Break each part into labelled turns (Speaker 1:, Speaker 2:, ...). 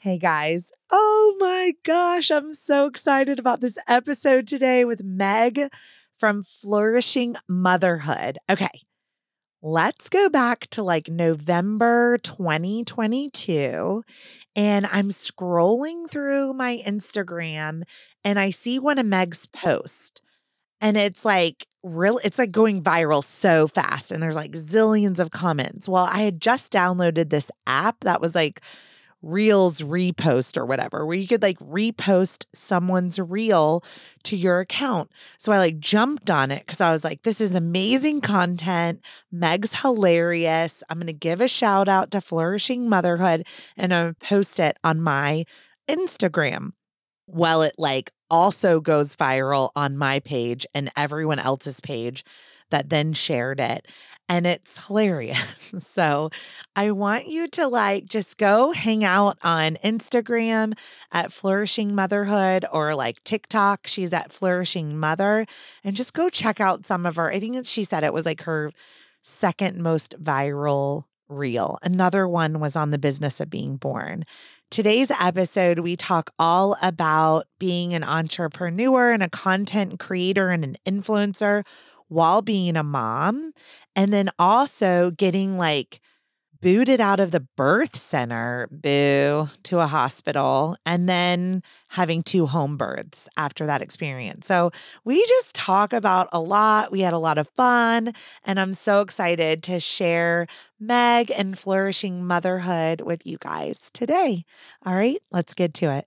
Speaker 1: Hey guys. Oh my gosh, I'm so excited about this episode today with Meg from Flourishing Motherhood. Okay, let's go back to like November 2022. And I'm scrolling through my Instagram and I see one of Meg's posts. And it's like real it's like going viral so fast and there's like zillions of comments. Well, I had just downloaded this app that was like Reels repost or whatever, where you could like repost someone's reel to your account. So I like jumped on it because I was like, this is amazing content. Meg's hilarious. I'm going to give a shout out to Flourishing Motherhood and I'm going to post it on my Instagram. Well, it like also goes viral on my page and everyone else's page that then shared it and it's hilarious. So I want you to like just go hang out on Instagram at Flourishing Motherhood or like TikTok. She's at Flourishing Mother and just go check out some of her. I think she said it was like her second most viral reel. Another one was on the business of being born. Today's episode, we talk all about being an entrepreneur and a content creator and an influencer while being a mom. And then also getting like booted out of the birth center, boo, to a hospital, and then having two home births after that experience. So we just talk about a lot. We had a lot of fun, and I'm so excited to share Meg and flourishing motherhood with you guys today. All right, let's get to it.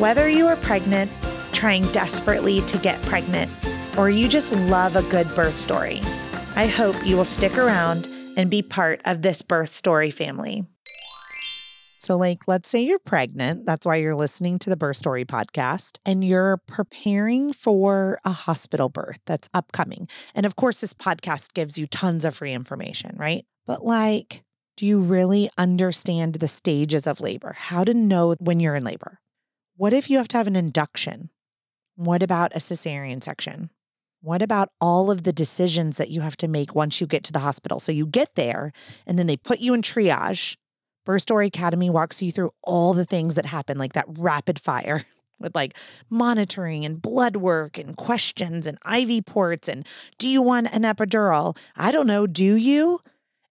Speaker 1: Whether you are pregnant, trying desperately to get pregnant, or you just love a good birth story, I hope you will stick around and be part of this birth story family. So, like, let's say you're pregnant. That's why you're listening to the Birth Story podcast and you're preparing for a hospital birth that's upcoming. And of course, this podcast gives you tons of free information, right? But, like, do you really understand the stages of labor? How to know when you're in labor? What if you have to have an induction? What about a cesarean section? What about all of the decisions that you have to make once you get to the hospital? So you get there and then they put you in triage. Birth Story Academy walks you through all the things that happen, like that rapid fire with like monitoring and blood work and questions and IV ports. And do you want an epidural? I don't know. Do you?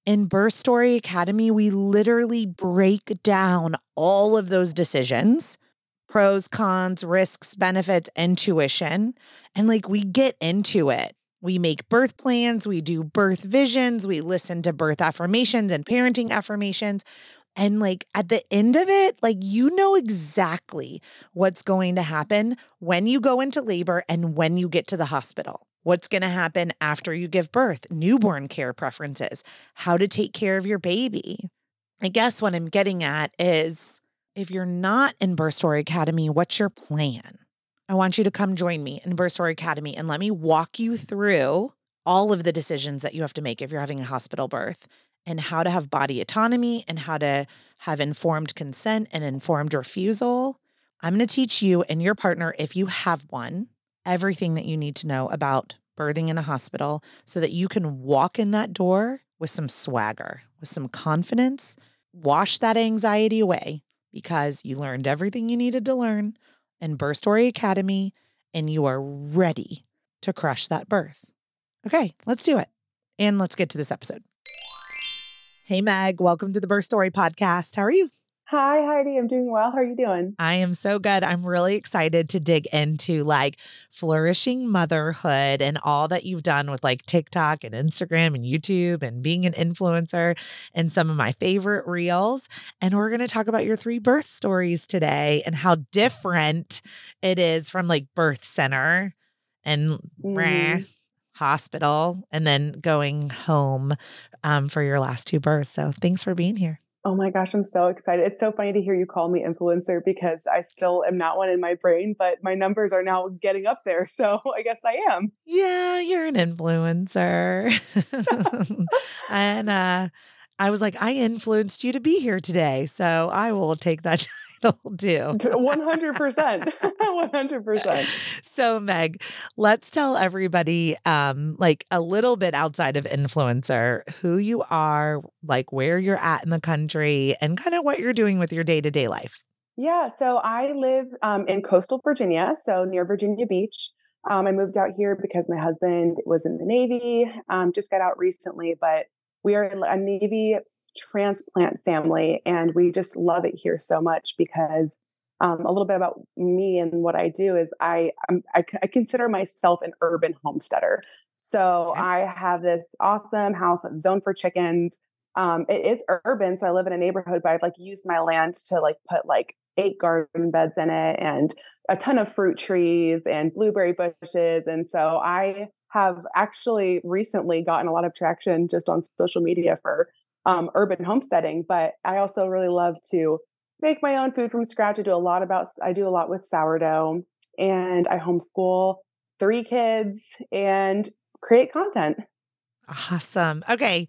Speaker 1: In Birth Story Academy, we literally break down all of those decisions pros, cons, risks, benefits, intuition. And like we get into it. We make birth plans, we do birth visions, we listen to birth affirmations and parenting affirmations. And like at the end of it, like you know exactly what's going to happen when you go into labor and when you get to the hospital. What's going to happen after you give birth, newborn care preferences, how to take care of your baby. I guess what I'm getting at is if you're not in Birth Story Academy, what's your plan? I want you to come join me in Birth Story Academy and let me walk you through all of the decisions that you have to make if you're having a hospital birth and how to have body autonomy and how to have informed consent and informed refusal. I'm going to teach you and your partner, if you have one, everything that you need to know about birthing in a hospital so that you can walk in that door with some swagger, with some confidence, wash that anxiety away, because you learned everything you needed to learn in Birth Story Academy and you are ready to crush that birth. Okay, let's do it. And let's get to this episode. Hey, Meg. Welcome to the Birth Story Podcast. How are you?
Speaker 2: Hi, Heidi. I'm doing well. How are you doing?
Speaker 1: I am so good. I'm really excited to dig into like flourishing motherhood and all that you've done with like TikTok and Instagram and YouTube and being an influencer and some of my favorite reels. And we're going to talk about your three birth stories today and how different it is from like birth center and mm hospital and then going home um, for your last two births. So thanks for being here.
Speaker 2: Oh my gosh, I'm so excited. It's so funny to hear you call me influencer because I still am not one in my brain, but my numbers are now getting up there. So I guess I am.
Speaker 1: Yeah, you're an influencer. and uh I was like, I influenced you to be here today. So I will take that title too.
Speaker 2: 100%. 100%.
Speaker 1: So, Meg, let's tell everybody, um, like a little bit outside of influencer, who you are, like where you're at in the country, and kind of what you're doing with your day to day life.
Speaker 2: Yeah. So, I live um, in coastal Virginia, so near Virginia Beach. Um, I moved out here because my husband was in the Navy, um, just got out recently, but we are a Navy transplant family, and we just love it here so much because um, a little bit about me and what I do is I, I, I consider myself an urban homesteader. So okay. I have this awesome house zoned for chickens. Um, it is urban, so I live in a neighborhood, but I've like used my land to like put like eight garden beds in it and a ton of fruit trees and blueberry bushes. And so I have actually recently gotten a lot of traction just on social media for um, urban homesteading. But I also really love to make my own food from scratch. I do a lot about I do a lot with sourdough, and I homeschool three kids and create content.
Speaker 1: Awesome. Okay.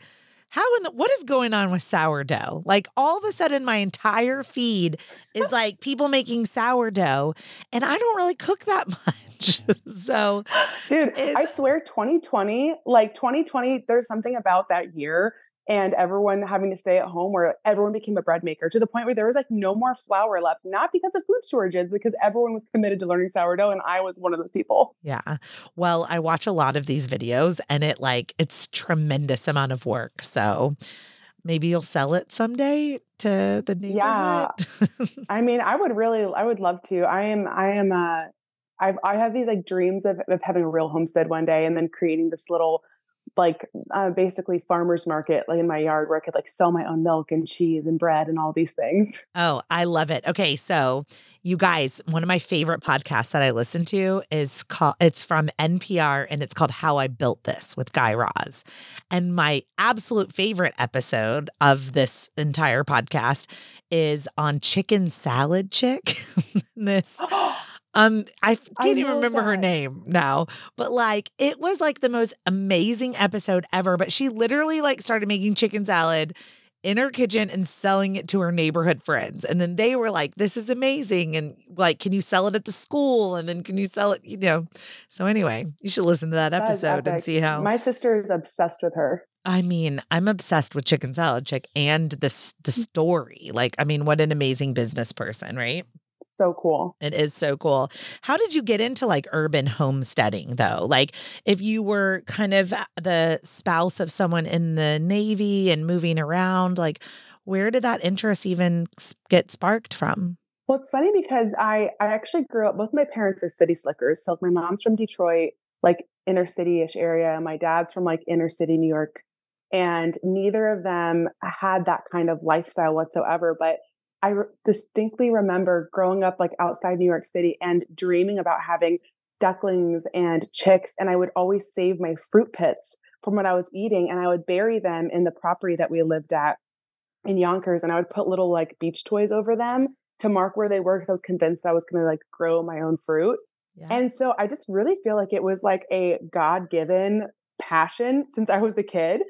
Speaker 1: How in the what is going on with sourdough? Like all of a sudden my entire feed is like people making sourdough and I don't really cook that much. so
Speaker 2: dude, I swear 2020, like 2020 there's something about that year and everyone having to stay at home where everyone became a bread maker to the point where there was like no more flour left not because of food shortages because everyone was committed to learning sourdough and i was one of those people.
Speaker 1: Yeah. Well i watch a lot of these videos and it like it's tremendous amount of work so maybe you'll sell it someday to the neighborhood? Yeah
Speaker 2: i mean i would really i would love to. I am i am uh I've, I have these like dreams of, of having a real homestead one day and then creating this little like uh, basically farmers market like in my yard where I could like sell my own milk and cheese and bread and all these things.
Speaker 1: Oh, I love it. Okay, so you guys, one of my favorite podcasts that I listen to is called it's from NPR and it's called How I Built This with Guy Raz. And my absolute favorite episode of this entire podcast is on chicken salad chick. this Um, I can't I even remember that. her name now, but like it was like the most amazing episode ever. But she literally like started making chicken salad in her kitchen and selling it to her neighborhood friends. And then they were like, this is amazing. And like, can you sell it at the school? And then can you sell it, you know? So anyway, you should listen to that, that episode and see how
Speaker 2: my sister is obsessed with her.
Speaker 1: I mean, I'm obsessed with chicken salad chick and this the mm. story. Like, I mean, what an amazing business person, right?
Speaker 2: So cool.
Speaker 1: It is so cool. How did you get into like urban homesteading though? Like if you were kind of uh, the spouse of someone in the Navy and moving around, like where did that interest even get sparked from?
Speaker 2: Well, it's funny because I I actually grew up both my parents are city slickers. So my mom's from Detroit, like inner city-ish area. My dad's from like inner city New York. And neither of them had that kind of lifestyle whatsoever. But I re- distinctly remember growing up like outside New York City and dreaming about having ducklings and chicks. And I would always save my fruit pits from what I was eating and I would bury them in the property that we lived at in Yonkers. And I would put little like beach toys over them to mark where they were because I was convinced I was going to like grow my own fruit. Yeah. And so I just really feel like it was like a God given passion since I was a kid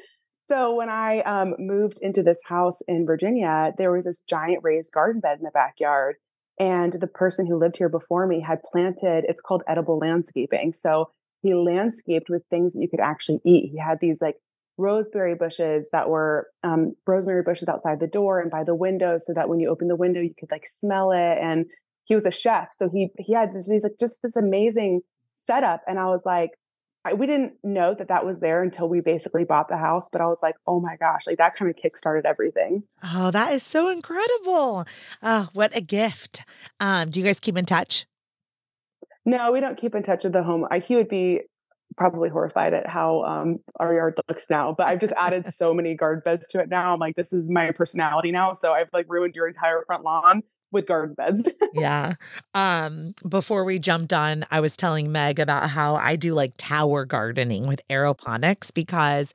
Speaker 2: so when I um, moved into this house in Virginia, there was this giant raised garden bed in the backyard. And the person who lived here before me had planted, it's called edible landscaping. So he landscaped with things that you could actually eat. He had these like rosemary bushes that were um, rosemary bushes outside the door and by the window so that when you open the window, you could like smell it. And he was a chef. So he, he had this, he's like just this amazing setup. And I was like, I, we didn't know that that was there until we basically bought the house. But I was like, oh my gosh, like that kind of kickstarted everything.
Speaker 1: Oh, that is so incredible. Oh, what a gift. Um, do you guys keep in touch?
Speaker 2: No, we don't keep in touch with the home. I, he would be probably horrified at how um, our yard looks now. But I've just added so many guard beds to it now. I'm like, this is my personality now. So I've like ruined your entire front lawn with garden beds.
Speaker 1: yeah. Um, before we jumped on, I was telling Meg about how I do like tower gardening with aeroponics because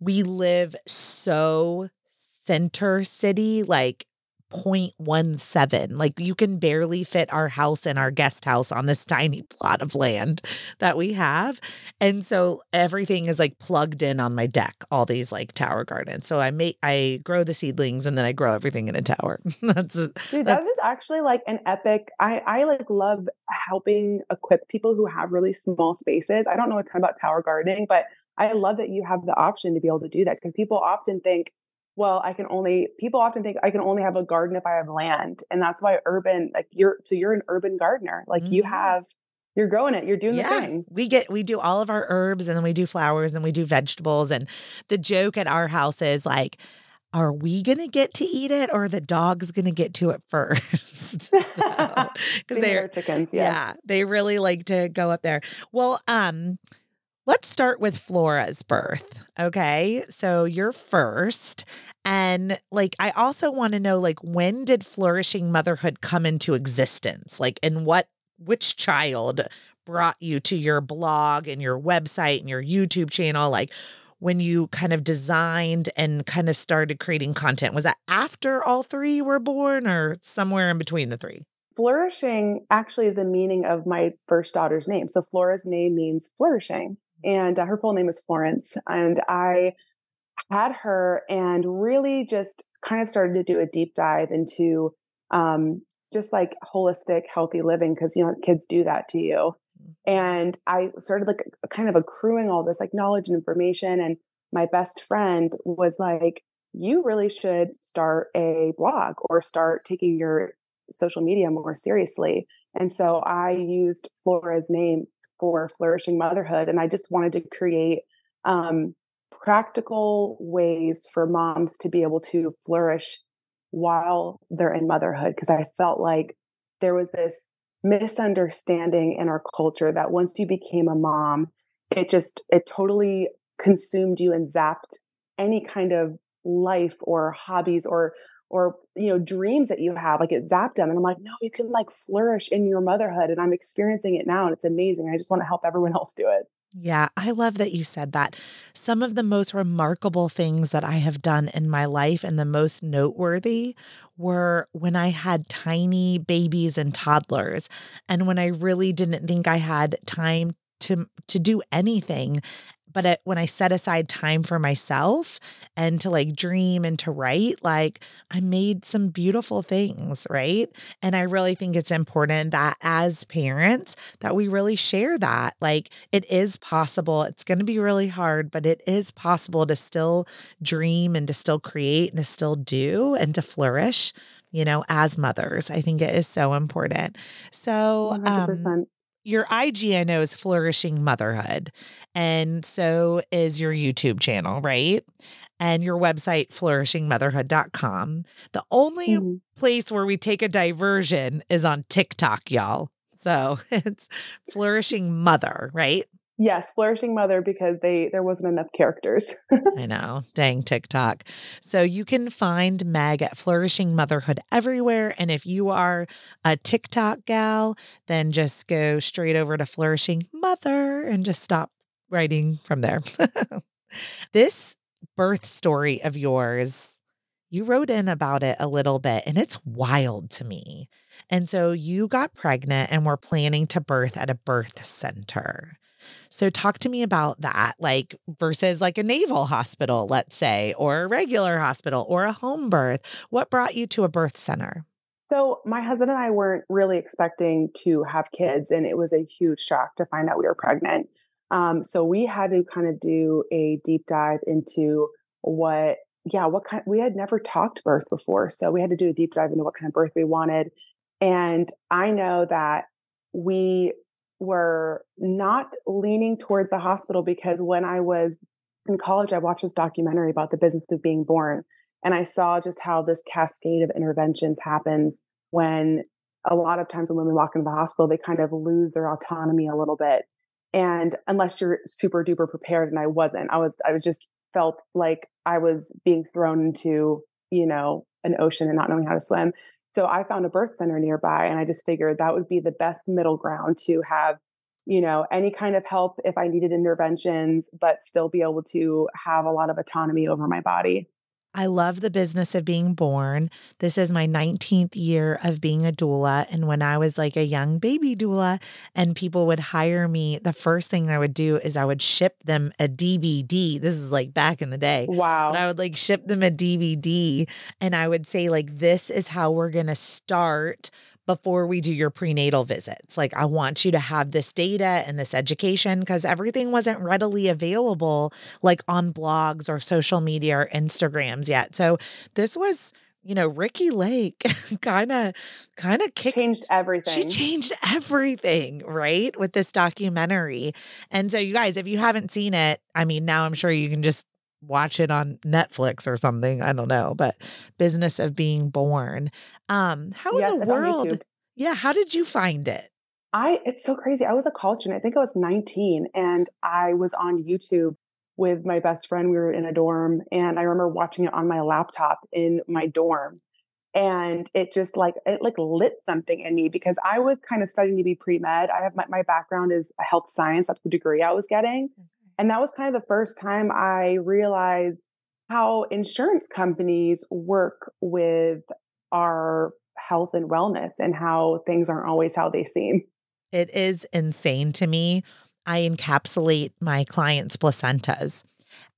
Speaker 1: we live so center city, like 0.17. Like you can barely fit our house and our guest house on this tiny plot of land that we have. And so everything is like plugged in on my deck, all these like tower gardens. So I make I grow the seedlings and then I grow everything in a tower. that's
Speaker 2: Dude, that's, that is actually like an epic. I I like love helping equip people who have really small spaces. I don't know a ton about tower gardening, but I love that you have the option to be able to do that because people often think well, I can only, people often think I can only have a garden if I have land. And that's why urban, like you're, so you're an urban gardener. Like mm-hmm. you have, you're growing it, you're doing yeah. the thing.
Speaker 1: We get, we do all of our herbs and then we do flowers and we do vegetables. And the joke at our house is like, are we going to get to eat it or the dog's going to get to it first? Because
Speaker 2: so, they're chickens. Yes. Yeah.
Speaker 1: They really like to go up there. Well, um, Let's start with Flora's birth. Okay. So you're first. And like, I also want to know, like, when did flourishing motherhood come into existence? Like, and what, which child brought you to your blog and your website and your YouTube channel? Like, when you kind of designed and kind of started creating content? Was that after all three were born or somewhere in between the three?
Speaker 2: Flourishing actually is the meaning of my first daughter's name. So Flora's name means flourishing and uh, her full name is Florence. And I had her and really just kind of started to do a deep dive into um, just like holistic, healthy living because you know kids do that to you. Mm-hmm. And I started like kind of accruing all this like knowledge and information. And my best friend was like, "You really should start a blog or start taking your social media more seriously." And so I used Flora's name for flourishing motherhood. And I just wanted to create um, practical ways for moms to be able to flourish while they're in motherhood. Because I felt like there was this misunderstanding in our culture that once you became a mom, it just, it totally consumed you and zapped any kind of life or hobbies or or you know dreams that you have like it zapped them and i'm like no you can like flourish in your motherhood and i'm experiencing it now and it's amazing i just want to help everyone else do it
Speaker 1: yeah, I love that you said that. Some of the most remarkable things that I have done in my life and the most noteworthy were when I had tiny babies and toddlers and when I really didn't think I had time to to do anything but it, when I set aside time for myself and to like dream and to write, like I made some beautiful things, right? And I really think it's important that as parents that we really share that. Like it is possible. It's going to be really hard, but it is possible to still dream and to still create and to still do and to flourish, you know, as mothers. I think it is so important. So, 100%. Um, your IG, I know, is Flourishing Motherhood. And so is your YouTube channel, right? And your website, flourishingmotherhood.com. The only mm-hmm. place where we take a diversion is on TikTok, y'all. So it's Flourishing Mother, right?
Speaker 2: Yes, flourishing mother because they there wasn't enough characters.
Speaker 1: I know. Dang TikTok. So you can find Meg at Flourishing Motherhood everywhere and if you are a TikTok gal, then just go straight over to Flourishing Mother and just stop writing from there. this birth story of yours, you wrote in about it a little bit and it's wild to me. And so you got pregnant and were planning to birth at a birth center. So talk to me about that, like versus like a naval hospital, let's say, or a regular hospital or a home birth. What brought you to a birth center?
Speaker 2: So my husband and I weren't really expecting to have kids, and it was a huge shock to find out we were pregnant. Um, so we had to kind of do a deep dive into what, yeah, what kind. We had never talked birth before, so we had to do a deep dive into what kind of birth we wanted. And I know that we were not leaning towards the hospital because when I was in college, I watched this documentary about the business of being born. And I saw just how this cascade of interventions happens when a lot of times when women walk into the hospital, they kind of lose their autonomy a little bit. And unless you're super duper prepared, and I wasn't, I was, I was just felt like I was being thrown into, you know, an ocean and not knowing how to swim. So I found a birth center nearby and I just figured that would be the best middle ground to have, you know, any kind of help if I needed interventions, but still be able to have a lot of autonomy over my body.
Speaker 1: I love the business of being born. This is my 19th year of being a doula. And when I was like a young baby doula and people would hire me, the first thing I would do is I would ship them a DVD. This is like back in the day.
Speaker 2: Wow.
Speaker 1: And I would like ship them a DVD and I would say, like, this is how we're going to start before we do your prenatal visits. Like, I want you to have this data and this education because everything wasn't readily available, like on blogs or social media or Instagrams yet. So, this was you know, Ricki Lake kind of kind of
Speaker 2: changed everything.
Speaker 1: She changed everything, right? With this documentary. And so you guys, if you haven't seen it, I mean, now I'm sure you can just watch it on Netflix or something. I don't know, but Business of Being Born. Um, how yes, in the world? Yeah, how did you find it?
Speaker 2: I it's so crazy. I was a college student. I think I was 19 and I was on YouTube with my best friend. We were in a dorm and I remember watching it on my laptop in my dorm. And it just like it like lit something in me because I was kind of studying to be pre-med. I have my, my background is a health science, that's the degree I was getting. And that was kind of the first time I realized how insurance companies work with our health and wellness and how things aren't always how they seem.
Speaker 1: It is insane to me. I encapsulate my clients' placentas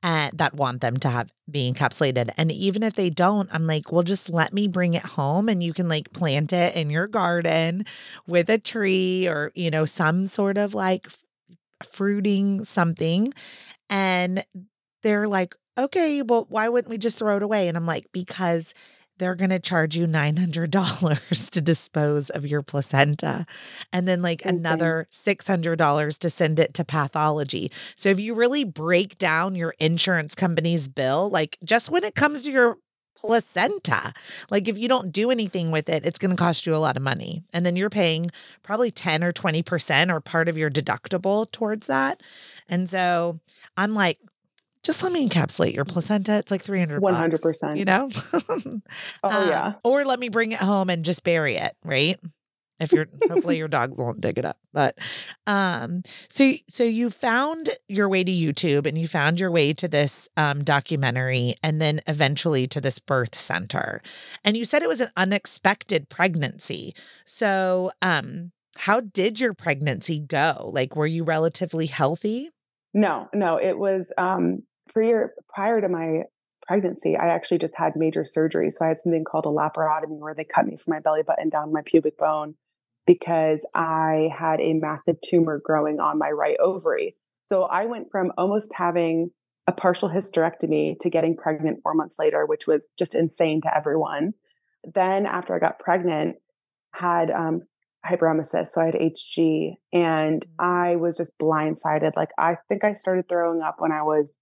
Speaker 1: and that want them to have be encapsulated. And even if they don't, I'm like, well, just let me bring it home and you can like plant it in your garden with a tree or, you know, some sort of like fruiting something. And they're like, okay, well, why wouldn't we just throw it away? And I'm like, because they're going to charge you $900 to dispose of your placenta and then like Insane. another $600 to send it to pathology. So if you really break down your insurance company's bill, like just when it comes to your placenta. Like if you don't do anything with it, it's going to cost you a lot of money. And then you're paying probably 10 or 20% or part of your deductible towards that. And so I'm like, just let me encapsulate your placenta. It's like 300 100%. Bucks, you know?
Speaker 2: oh, um, yeah.
Speaker 1: Or let me bring it home and just bury it, right? If you're hopefully your dogs won't dig it up but um so so you found your way to youtube and you found your way to this um documentary and then eventually to this birth center. And you said it was an unexpected pregnancy. So um how did your pregnancy go? Like were you relatively healthy?
Speaker 2: No no it was um prior prior to my pregnancy, I actually just had major surgery. So I had something called a laparotomy where they cut me from my belly button down my pubic bone because I had a massive tumor growing on my right ovary. So I went from almost having a partial hysterectomy to getting pregnant four months later, which was just insane to everyone. Then after I got pregnant, had um, hyperemesis, so I had HG, and mm. I was just blindsided. Like I think I started throwing up when I was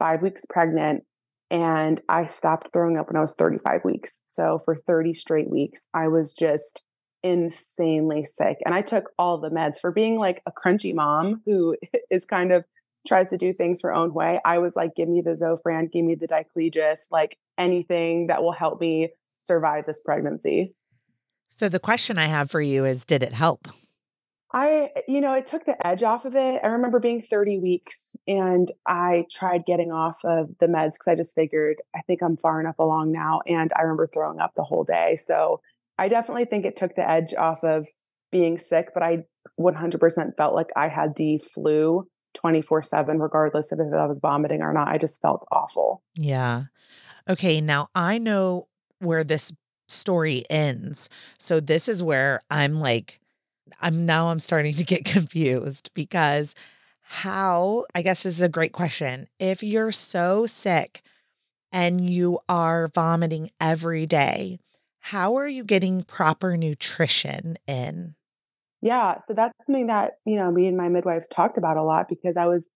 Speaker 2: five weeks pregnant, and I stopped throwing up when I was 35 weeks. So for 30 straight weeks, I was just insanely sick. And I took all the meds for being like a crunchy mom who is kind of tries to do things her own way. I was like, give me the Zofran, give me the Diclegis, like anything that will help me survive this pregnancy.
Speaker 1: So the question I have for you is did it help?
Speaker 2: I, you know, it took the edge off of it. I remember being 30 weeks and I tried getting off of the meds because I just figured I think I'm far enough along now. And I remember throwing up the whole day. So I definitely think it took the edge off of being sick, but I 100% felt like I had the flu 24 7, regardless of if I was vomiting or not. I just felt awful.
Speaker 1: Yeah. Okay. Now I know where this story ends. So this is where I'm like, I'm now I'm starting to get confused because how, I guess this is a great question. If you're so sick and you are vomiting every day, how are you getting proper nutrition in?
Speaker 2: Yeah. So that's something that, you know, me and my midwives talked about a lot because I was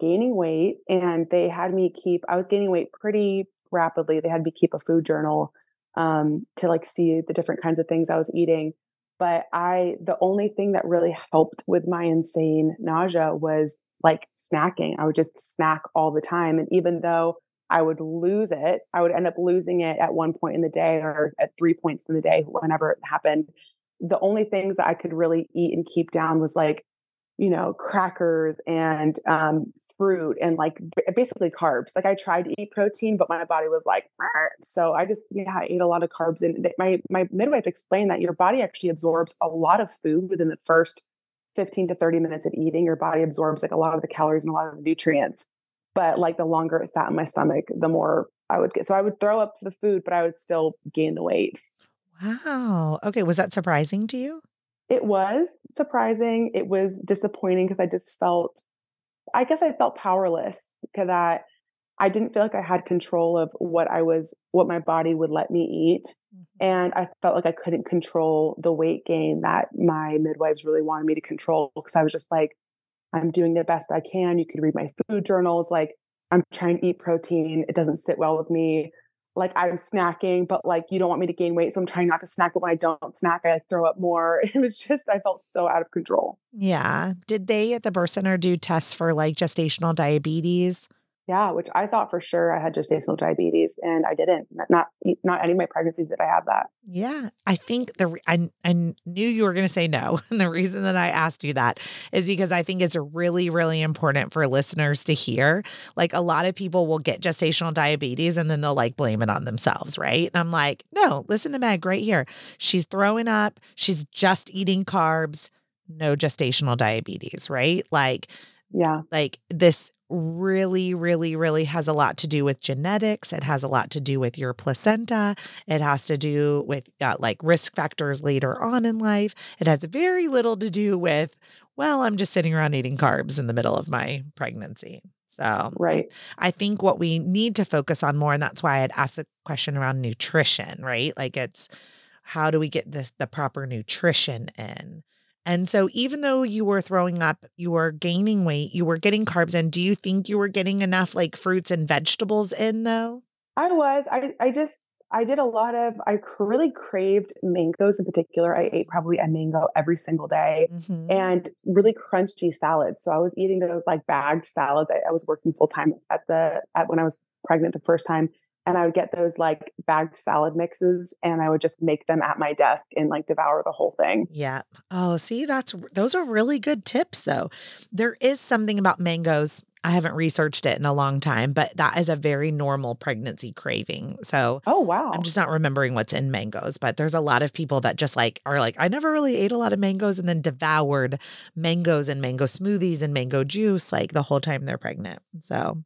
Speaker 2: gaining weight and they had me keep, I was gaining weight pretty rapidly. They had me keep a food journal um, to like see the different kinds of things I was eating. But I, the only thing that really helped with my insane nausea was like snacking. I would just snack all the time. And even though I would lose it, I would end up losing it at one point in the day or at three points in the day, whenever it happened. The only things that I could really eat and keep down was like, you know, crackers and um, fruit and like basically carbs. Like I tried to eat protein, but my body was like, so I just yeah, I ate a lot of carbs. And my my midwife explained that your body actually absorbs a lot of food within the first 15 to 30 minutes of eating. Your body absorbs like a lot of the calories and a lot of the nutrients. But like the longer it sat in my stomach, the more I would get. So I would throw up the food, but I would still gain the weight.
Speaker 1: Wow. Okay. Was that surprising to you?
Speaker 2: It was surprising. It was disappointing because I just felt, I guess I felt powerless because that I didn't feel like I had control of what I was, what my body would let me eat. Mm-hmm. And I felt like I couldn't control the weight gain that my midwives really wanted me to control because I was just like, I'm doing the best I can. You could read my food journals. Like, I'm trying to eat protein. It doesn't sit well with me. Like, I'm snacking, but like, you don't want me to gain weight. So I'm trying not to snack. But when I don't snack, I throw up more. It was just, I felt so out of control.
Speaker 1: Yeah. Did they at the birth center do tests for like gestational diabetes?
Speaker 2: Yeah, which I thought for sure I had gestational diabetes, and I didn't. Not not any of my pregnancies did I have that.
Speaker 1: Yeah, I think the I I knew you were going to say no, and the reason that I asked you that is because I think it's really really important for listeners to hear. Like a lot of people will get gestational diabetes and then they'll like blame it on themselves, right? And I'm like, no, listen to Meg right here. She's throwing up. She's just eating carbs. No gestational diabetes, right? Like
Speaker 2: yeah.
Speaker 1: Like this really, really, really has a lot to do with genetics. It has a lot to do with your placenta. It has to do with uh, like risk factors later on in life. It has very little to do with, well, I'm just sitting around eating carbs in the middle of my pregnancy. So,
Speaker 2: right.
Speaker 1: I think what we need to focus on more, and that's why I'd ask a question around nutrition, right? Like it's how do we get this the proper nutrition in? And so, even though you were throwing up, you were gaining weight, you were getting carbs in. Do you think you were getting enough like fruits and vegetables in though?
Speaker 2: I was. I, I just, I did a lot of, I really craved mangoes in particular. I ate probably a mango every single day mm-hmm. and really crunchy salads. So I was eating those like bagged salads. I, I was working full time at the, at when I was pregnant the first time and I would get those like bagged salad mixes and I would just make them at my desk and like devour the whole thing.
Speaker 1: Yeah. Oh, see, that's those are really good tips though. There is something about mangoes. I haven't researched it in a long time, but that is a very normal pregnancy craving. So,
Speaker 2: oh wow.
Speaker 1: I'm just not remembering what's in mangoes, but there's a lot of people that just like are like I never really ate a lot of mangoes and then devoured mangoes and mango smoothies and mango juice like the whole time they're pregnant. So,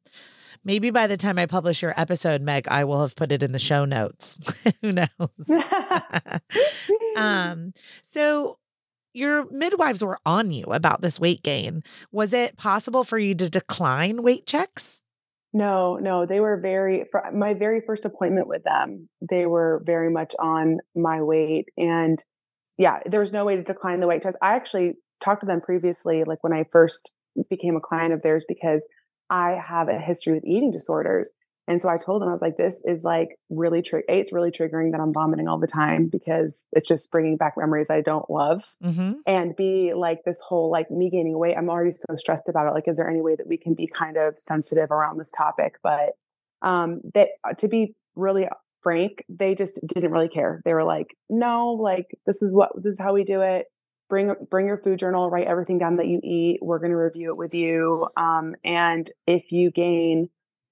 Speaker 1: Maybe by the time I publish your episode, Meg, I will have put it in the show notes. Who knows? um, so your midwives were on you about this weight gain. Was it possible for you to decline weight checks?
Speaker 2: No, no, they were very, my very first appointment with them, they were very much on my weight. And yeah, there was no way to decline the weight test. I actually talked to them previously, like when I first became a client of theirs, because I have a history with eating disorders. And so I told them, I was like, this is like really, A, it's really triggering that I'm vomiting all the time because it's just bringing back memories I don't love. Mm-hmm. And B, like this whole like me gaining weight, I'm already so stressed about it. Like, is there any way that we can be kind of sensitive around this topic? But um, that uh, to be really frank, they just didn't really care. They were like, no, like this is what, this is how we do it bring bring your food journal write everything down that you eat. We're going to review it with you um, and if you gain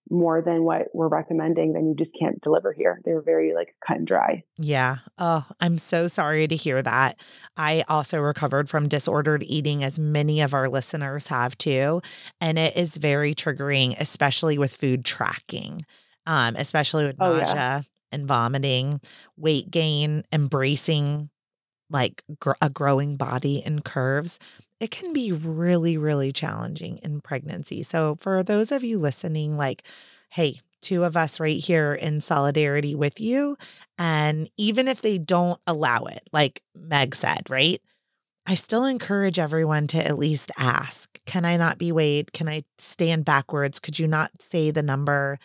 Speaker 2: more than what we're recommending then you just can't deliver here. They're very like cut and dry.
Speaker 1: Yeah. Oh i'm so sorry to hear that. I also recovered from disordered eating as many of our listeners have too and it is very triggering especially with food tracking um, especially with oh, nausea yeah. and vomiting weight gain embracing like gr- a growing body and curves, it can be really, really challenging in pregnancy. So, for those of you listening, like, hey, two of us right here in solidarity with you. And even if they don't allow it, like Meg said, right? I still encourage everyone to at least ask Can I not be weighed? Can I stand backwards? Could you not say the number?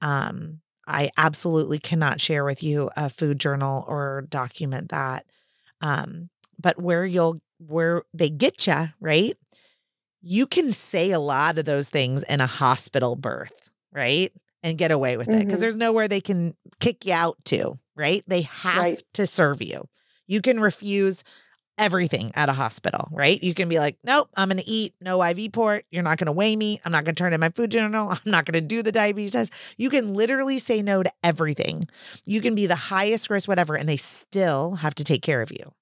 Speaker 1: Um, I absolutely cannot share with you a food journal or document that. Um, but where you'll, where they get you, right? You can say a lot of those things in a hospital birth, right? And get away with it because there's nowhere they can kick you out to, right? They have
Speaker 2: Right.
Speaker 1: to serve you. You can refuse everything at a hospital, right? You can be like, nope, I'm going to eat no IV port. You're not going to weigh me. I'm not going to turn in my food journal. I'm not going to do the diabetes test. You can literally say no to everything. You can be the highest risk, whatever, and they still have to take care of you.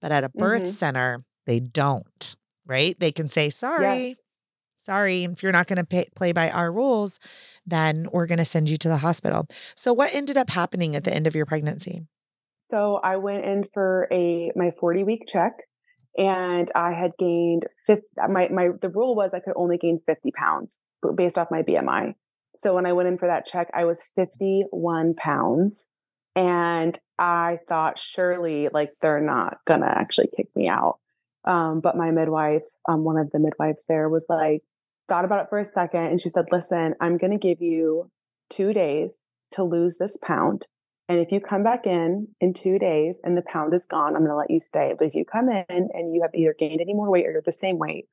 Speaker 1: But at a birth
Speaker 2: Mhm.
Speaker 1: center, they don't, right? They can say, sorry,
Speaker 2: Yes.
Speaker 1: sorry, if you're not going to play by our rules, then we're going to send you to the hospital. So, what ended up happening at the end of your pregnancy?
Speaker 2: So I went in for a my 40 week check and I had gained 50 my my the rule was I could only gain 50 pounds based off my BMI. So when I went in for that check, I was 51 pounds. And I thought surely like they're not gonna actually kick me out. Um, but my midwife, um, one of the midwives there was like, thought about it for a second and she said, Listen, I'm gonna give you two days to lose this pound. And if you come back in in two days and the pound is gone, I'm going to let you stay. But if you come in and you have either gained any more weight or you're the same weight,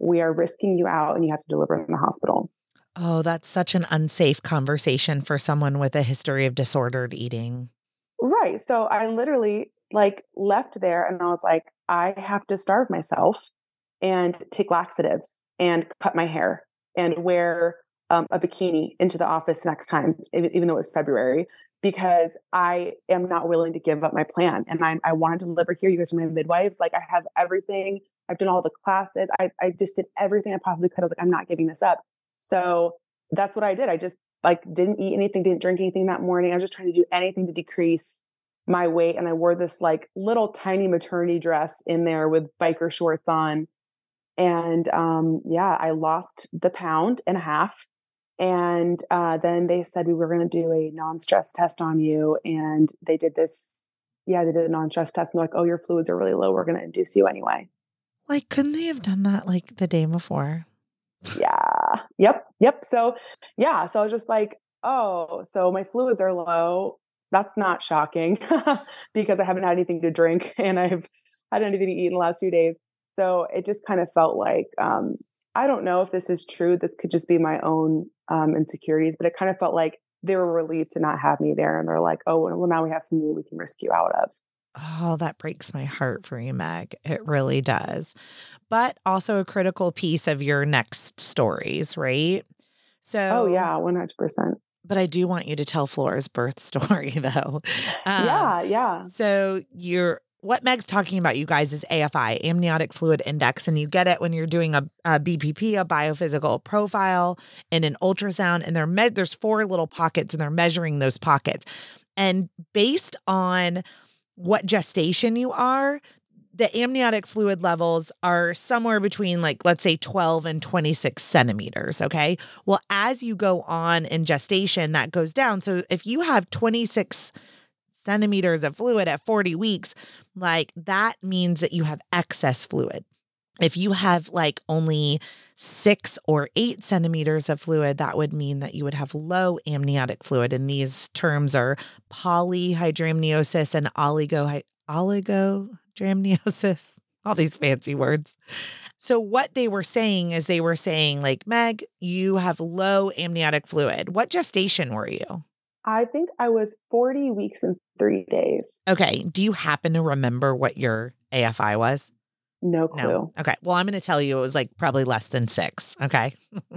Speaker 2: we are risking you out and you have to deliver in the hospital.
Speaker 1: Oh, that's such an unsafe conversation for someone with a history of disordered eating.
Speaker 2: Right. So I literally like left there and I was like, I have to starve myself and take laxatives and cut my hair and wear um, a bikini into the office next time, even, though it was February, because I am not willing to give up my plan. And I, I wanted to deliver here. You guys are my midwives. Like I have everything. I've done all the classes. I, I just did everything I possibly could. I was like, I'm not giving this up. So that's what I did. I just like didn't eat anything, didn't drink anything that morning. I was just trying to do anything to decrease my weight. And I wore this like little tiny maternity dress in there with biker shorts on. And um, yeah, I lost the pound and a half. And uh, then they said we were going to do a non stress test on you. And they did this. Yeah, they did a non stress test. And they're like, oh, your fluids are really low. We're going to induce you anyway.
Speaker 1: Like, couldn't they have done that like the day before?
Speaker 2: Yeah. Yep. Yep. So, yeah. So I was just like, oh, so my fluids are low. That's not shocking because I haven't had anything to drink and I've had anything to eat in the last few days. So it just kind of felt like, um, I don't know if this is true. This could just be my own um, insecurities, but it kind of felt like they were relieved to not have me there. And they're like, oh, well, now we have something we can risk you out of.
Speaker 1: Oh, that breaks my heart for you, Meg. It really does. But also a critical piece of your next stories, right? So,
Speaker 2: Oh, yeah, 100%.
Speaker 1: But I do want you to tell Flora's birth story, though. Um,
Speaker 2: yeah, yeah.
Speaker 1: So you're what Meg's talking about, you guys, is AFI, amniotic fluid index, and you get it when you're doing a, a BPP, a biophysical profile, and an ultrasound, and they're there's four little pockets, and they're measuring those pockets, and based on what gestation you are. The amniotic fluid levels are somewhere between, like, let's say 12 and 26 centimeters. Okay. Well, as you go on in gestation, that goes down. So if you have 26 centimeters of fluid at 40 weeks, like that means that you have excess fluid. If you have like only six or eight centimeters of fluid, that would mean that you would have low amniotic fluid. And these terms are polyhydramniosis and oligo oligodramniosis. All these fancy words. So, what they were saying is they were saying, like, Meg, you have low amniotic fluid. What gestation were you?
Speaker 2: I think I was 40 weeks and three days.
Speaker 1: Okay. Do you happen to remember what your AFI was?
Speaker 2: No clue.
Speaker 1: No. Okay. Well, I'm going to tell you it was like probably less than six. Okay.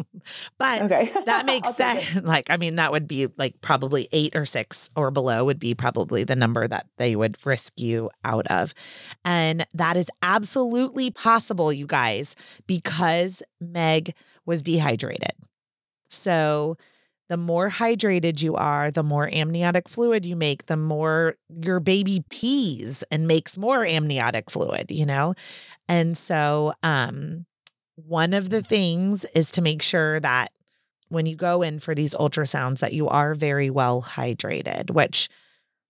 Speaker 1: but
Speaker 2: Okay.
Speaker 1: that makes
Speaker 2: I'll take it.
Speaker 1: sense. Like, I mean, that would be like probably eight or six or below would be probably the number that they would risk you out of. And that is absolutely possible, you guys, because Meg was dehydrated. So, the more hydrated you are, the more amniotic fluid you make, the more your baby pees and makes more amniotic fluid, you know? And so, um, one of the things is to make sure that when you go in for these ultrasounds that you are very well hydrated, which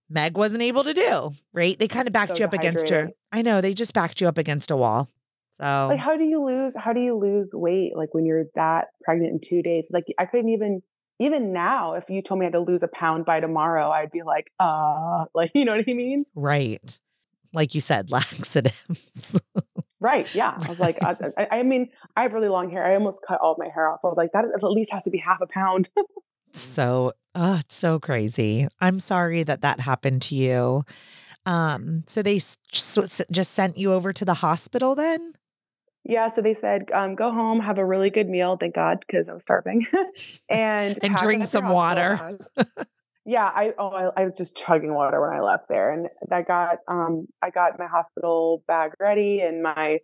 Speaker 1: Meg wasn't able to do, right? They kind of backed
Speaker 2: So
Speaker 1: you up against your
Speaker 2: dehydrated.
Speaker 1: I know they just backed you up against a wall. So
Speaker 2: like how do you lose how do you lose weight like when you're that pregnant in 2 days? Like I couldn't even even now if you told me I had to lose a pound by tomorrow, I'd be like, uh, like you know what I mean?
Speaker 1: Right. Like you said, laxatives.
Speaker 2: right. Yeah. I was like, I, I, I mean, I have really long hair. I almost cut all of my hair off. I was like, that at least has to be half a pound.
Speaker 1: so, oh, it's so crazy. I'm sorry that that happened to you. Um, so they s- just sent you over to the hospital then?
Speaker 2: Yeah, so they said, um, go home, have a really good meal, thank God, because I was starving, and
Speaker 1: and drink some water.
Speaker 2: yeah, I oh I, I, was just chugging water when I left there, and I got um I got my hospital bag ready, and my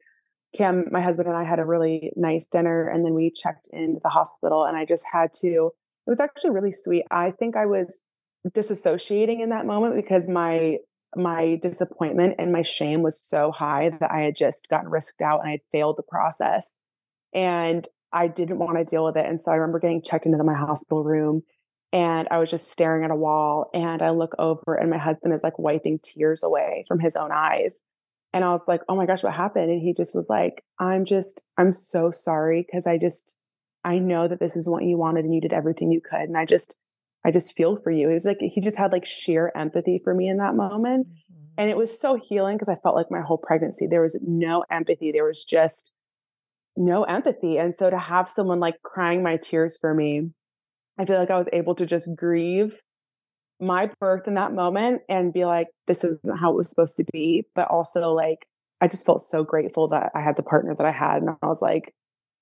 Speaker 2: Cam, my husband and I had a really nice dinner, and then we checked into the hospital, and I just had to. It was actually really sweet. I think I was disassociating in that moment because my my disappointment and my shame was so high that I had just gotten risked out and I had failed the process. And I didn't want to deal with it. And so I remember getting checked into my hospital room and I was just staring at a wall. And I look over and my husband is like wiping tears away from his own eyes. And I was like, oh my gosh, what happened? And he just was like, I'm just, I'm so sorry because I just, I know that this is what you wanted and you did everything you could. And I just, I just feel for you. It was like he just had like sheer empathy for me in that moment. Mm-hmm. And it was so healing because I felt like my whole pregnancy, there was no empathy. There was just no empathy. And so to have someone like crying my tears for me, I feel like I was able to just grieve my birth in that moment and be like, this isn't how it was supposed to be. But also, like, I just felt so grateful that I had the partner that I had. And I was like,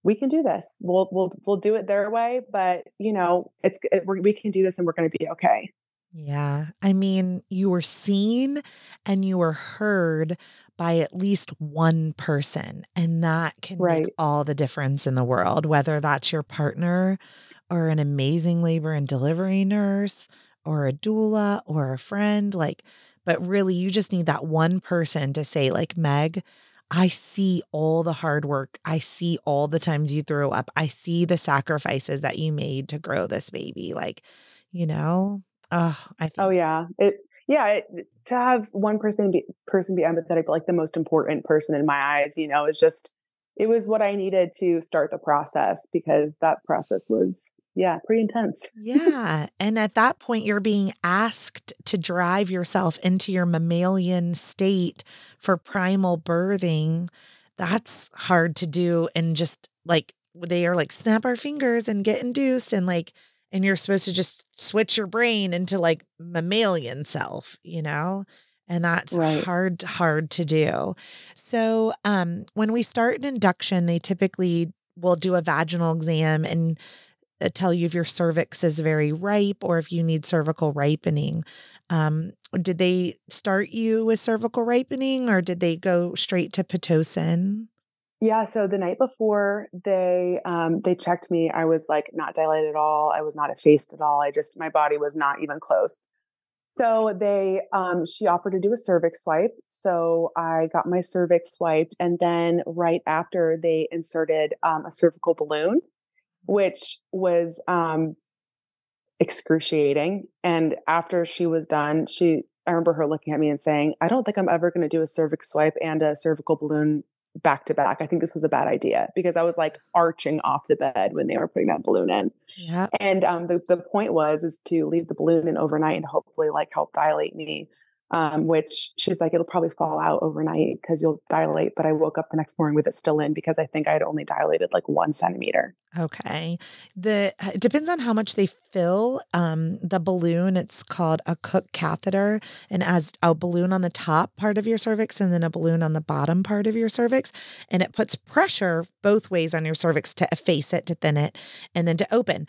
Speaker 2: we can do this. We'll we'll we'll do it their way, but you know, it's it, we can do this, and we're going to be okay.
Speaker 1: Yeah, I mean, you were seen and you were heard by at least one person, and that can right. make all the difference in the world. Whether that's your partner, or an amazing labor and delivery nurse, or a doula, or a friend, like. But really, you just need that one person to say, like, Meg, I see all the hard work. I see all the times you threw up. I see the sacrifices that you made to grow this baby. Like, you know, oh, I think.
Speaker 2: Oh yeah, it yeah it, to have one person be person be empathetic, but like the most important person in my eyes, you know, is just it was what I needed to start the process because that process was yeah, pretty intense.
Speaker 1: yeah. And at that point, you're being asked to drive yourself into your mammalian state for primal birthing. That's hard to do. And just like they are like, snap our fingers and get induced. And like, and you're supposed to just switch your brain into like mammalian self, you know? And that's right. hard, hard to do. So, um, when we start an induction, they typically will do a vaginal exam and tell you if your cervix is very ripe or if you need cervical ripening. Um, did they start you with cervical ripening or did they go straight to pitocin?
Speaker 2: Yeah, so the night before they um, they checked me, I was like not dilated at all. I was not effaced at all. I just my body was not even close. So they um, she offered to do a cervix swipe. So I got my cervix swiped, and then right after they inserted um, a cervical balloon which was um, excruciating. And after she was done, she I remember her looking at me and saying, "I don't think I'm ever going to do a cervix swipe and a cervical balloon back to back. I think this was a bad idea because I was like arching off the bed when they were putting that balloon in. Yeah. And um, the the point was is to leave the balloon in overnight and hopefully like help dilate me um, which she's like, it'll probably fall out overnight because you'll dilate. But I woke up the next morning with it still in because I think I had only dilated like one centimeter.
Speaker 1: Okay. The it depends on how much they fill um, the balloon. It's called a Cook catheter, and as a balloon on the top part of your cervix and then a balloon on the bottom part of your cervix, and it puts pressure both ways on your cervix to efface it, to thin it, and then to open.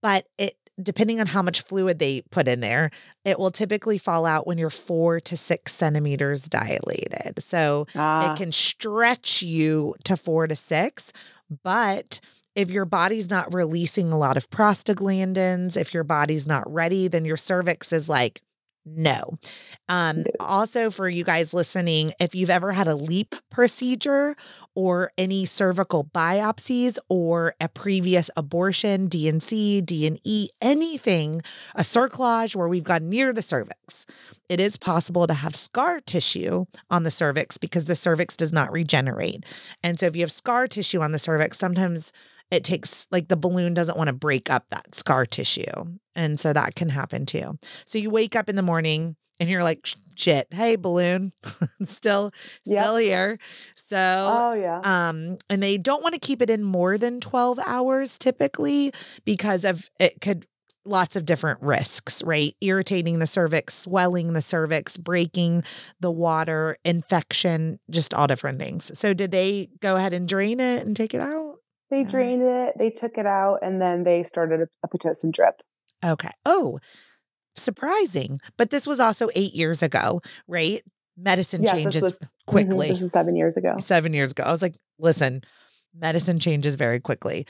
Speaker 1: But it depending on how much fluid they put in there, it will typically fall out when you're four to six centimeters dilated. So ah. it can stretch you to four to six, but if your body's not releasing a lot of prostaglandins, if your body's not ready, then your cervix is like, No. Um, also, for you guys listening, if you've ever had a LEEP procedure or any cervical biopsies or a previous abortion, D&C, D&E, anything, a cerclage where we've gone near the cervix, it is possible to have scar tissue on the cervix because the cervix does not regenerate. And so, if you have scar tissue on the cervix, sometimes it takes like the balloon doesn't want to break up that scar tissue. And so that can happen too. So you wake up in the morning and you're like, shit, hey, balloon, still,
Speaker 2: Yep.
Speaker 1: still here. So,
Speaker 2: Oh yeah.
Speaker 1: um, and they don't want to keep it in more than 12 hours typically because of it could lots of different risks, right? Irritating the cervix, swelling the cervix, breaking the water, infection, just all different things. So did they go ahead and drain it and take it out?
Speaker 2: They
Speaker 1: Yeah.
Speaker 2: drained it, they took it out, and then they started a, a Pitocin drip.
Speaker 1: Okay. Oh, surprising. But this was also eight years ago, right? Medicine
Speaker 2: Yes, this
Speaker 1: changes
Speaker 2: was- Mhm,
Speaker 1: quickly.
Speaker 2: This is seven years ago.
Speaker 1: Seven years ago. I was like, listen, medicine changes very quickly.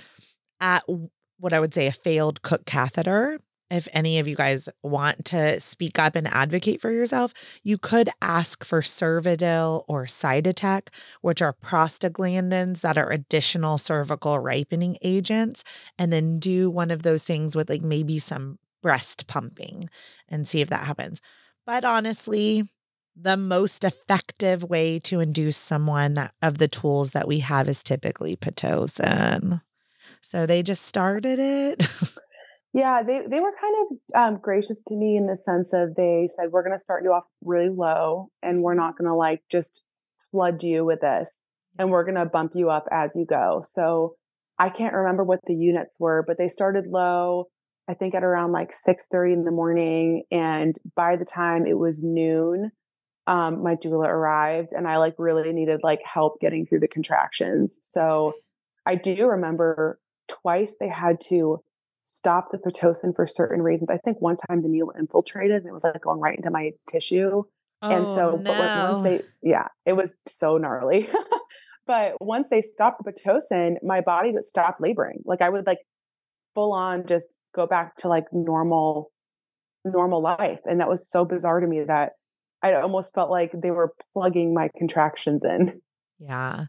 Speaker 1: At what I would say a failed Cook catheter, if any of you guys want to speak up and advocate for yourself, you could ask for Cervidil or Cytotec, which are prostaglandins that are additional cervical ripening agents, and then do one of those things with like maybe some breast pumping and see if that happens. But honestly, the most effective way to induce someone that, of the tools that we have is typically Pitocin. So they just started it.
Speaker 2: Yeah, they they were kind of um, gracious to me in the sense of they said we're going to start you off really low, and we're not going to like just flood you with this, and we're going to bump you up as you go. So I can't remember what the units were, but they started low. I think at around like six thirty in the morning, and by the time it was noon, um, my doula arrived, and I like really needed like help getting through the contractions. So I do remember twice they had to stop the Pitocin for certain reasons. I think one time the needle infiltrated and it was like going right into my tissue. and oh, so,
Speaker 1: Oh,
Speaker 2: but
Speaker 1: no.
Speaker 2: once they, yeah, it was so gnarly. but once they stopped the Pitocin, my body just stopped laboring. Like I would like full on just go back to like normal, normal life. And that was so bizarre to me that I almost felt like they were plugging my contractions in.
Speaker 1: Yeah.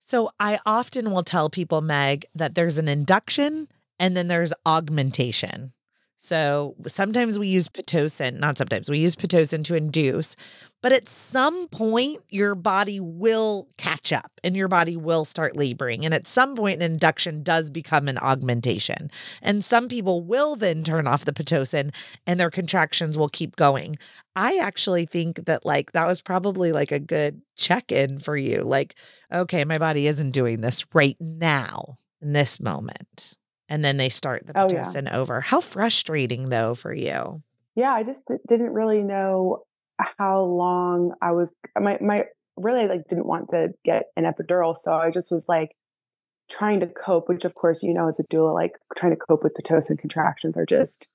Speaker 1: So I often will tell people, Meg, that there's an induction and then there's augmentation. So sometimes we use Pitocin, not sometimes, we use Pitocin to induce, but at some point your body will catch up and your body will start laboring. And at some point, an induction does become an augmentation. And some people will then turn off the Pitocin and their contractions will keep going. I actually think that like that was probably like a good check-in for you. Like, okay, my body isn't doing this right now in this moment. And then they start the
Speaker 2: Oh, yeah.
Speaker 1: Pitocin over. How frustrating though for you.
Speaker 2: yeah i just didn't really know how long i was my my really like didn't want to get an epidural so i just was like trying to cope which of course you know as a doula like trying to cope with pitocin contractions are just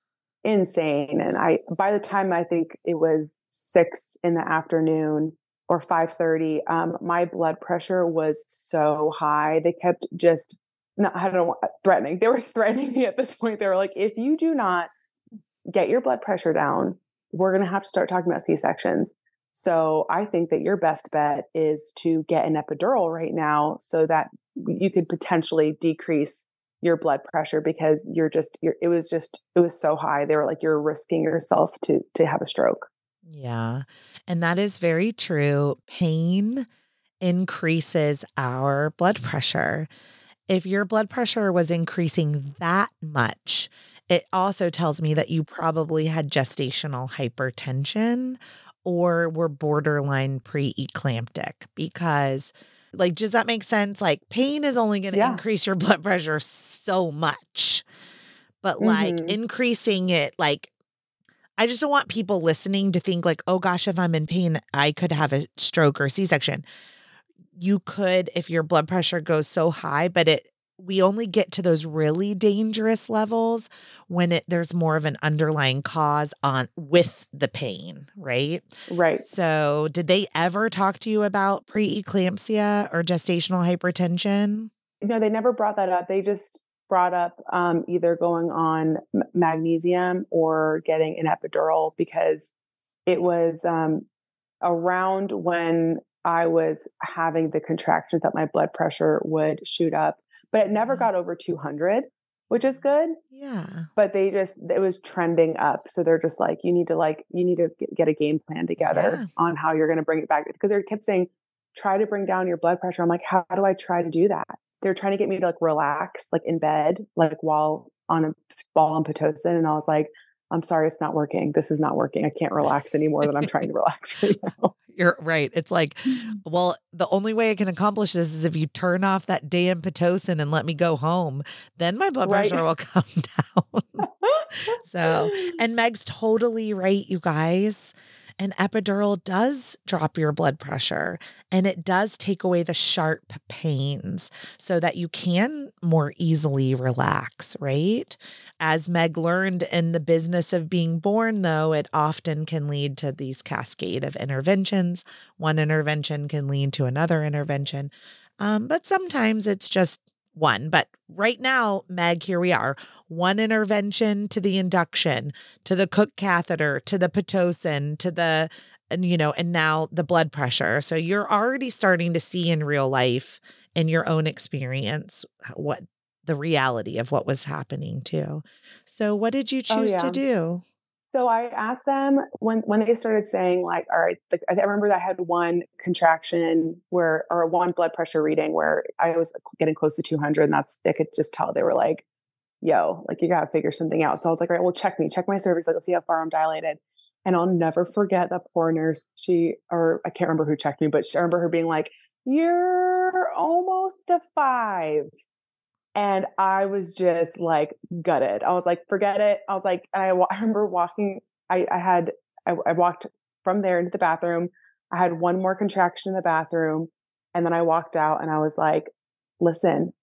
Speaker 2: insane and i by the time i think it was six in the afternoon or 5.30 um, my blood pressure was so high they kept just no, I don't know, threatening. They were threatening me at this point. They were like, if you do not get your blood pressure down, we're going to have to start talking about C sections. So I think that your best bet is to get an epidural right now so that you could potentially decrease your blood pressure because you're just you're, it was just it was so high they were like you're risking yourself to to have a stroke
Speaker 1: Yeah. And that is very true. Pain increases our blood pressure. If your blood pressure was increasing that much, it also tells me that you probably had gestational hypertension or were borderline preeclamptic because like does that make sense like pain is only going to
Speaker 2: Yeah.
Speaker 1: increase your blood pressure so much but like
Speaker 2: Mhm.
Speaker 1: increasing it like I just don't want people listening to think like, oh gosh, if I'm in pain, I could have a stroke or C-section. You could if your blood pressure goes so high, but it we only get to those really dangerous levels when it there's more of an underlying cause on with the pain, right?
Speaker 2: right
Speaker 1: So, did they ever talk to you about preeclampsia or gestational hypertension?
Speaker 2: no they never brought that up they just brought up um, either going on magnesium or getting an epidural because it was um, around when I was having the contractions that my blood pressure would shoot up, but it never got over 200, which is good.
Speaker 1: Yeah.
Speaker 2: But they just, it was trending up. So they're just like, you need to like, you need to get a game plan together
Speaker 1: Yeah.
Speaker 2: on how you're going to bring it back. Because they kept saying, try to bring down your blood pressure. I'm like, how do I try to do that? They're trying to get me to like relax, like in bed, like while on a ball on Pitocin. And I was like, I'm sorry, it's not working. This is not working. I can't relax any more than I'm trying to relax right now.
Speaker 1: You're right. It's like, mm. well, the only way I can accomplish this is if you turn off that damn Pitocin and let me go home. Then my blood
Speaker 2: Right.
Speaker 1: pressure will come down. so, and Meg's totally right, you guys. An epidural does drop your blood pressure and it does take away the sharp pains so that you can more easily relax, right? As Meg learned in the business of being born, though, it often can lead to these cascade of interventions. One intervention can lead to another intervention. Um, but sometimes it's just one. But right now, Meg, here we are one intervention to the induction, to the Cook catheter, to the Pitocin, to the, and you know, and now the blood pressure. So you're already starting to see in real life, in your own experience, what the reality of what was happening too. So, what did you
Speaker 2: Oh,
Speaker 1: choose to do?
Speaker 2: So I asked them when when they started saying like, all right, like, I remember that I had one contraction where or one blood pressure reading where I was getting close to 200, and that's they could just tell they were like, yo, like you gotta figure something out. So I was like, all right, well, check me, check my cervix, like let's see how far I'm dilated. And I'll never forget that poor nurse. She or I can't remember who checked me, but she, I remember her being like, "You're almost a five. And I was just like gutted. I was like, forget it. I was like, and I, I remember walking, I, I had, I, I walked from there into the bathroom. I had one more contraction in the bathroom. And then I walked out and I was like, listen,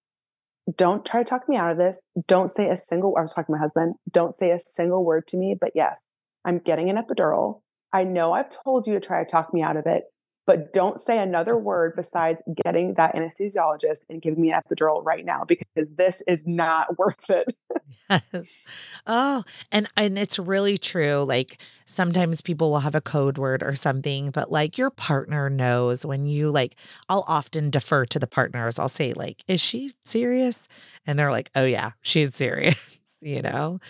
Speaker 2: don't try to talk me out of this. Don't say a single, I was talking to my husband, don't say a single word to me. But yes, I'm getting an epidural. I know I've told you to try to talk me out of it, but don't say another word besides getting that anesthesiologist and giving me an epidural right now because this is not worth it.
Speaker 1: Yes. Oh, and and it's really true. Like sometimes people will have a code word or something, but like your partner knows when you like I'll often defer to the partners. I'll say like, "Is she serious?" And they're like, "Oh yeah, she's serious." you know.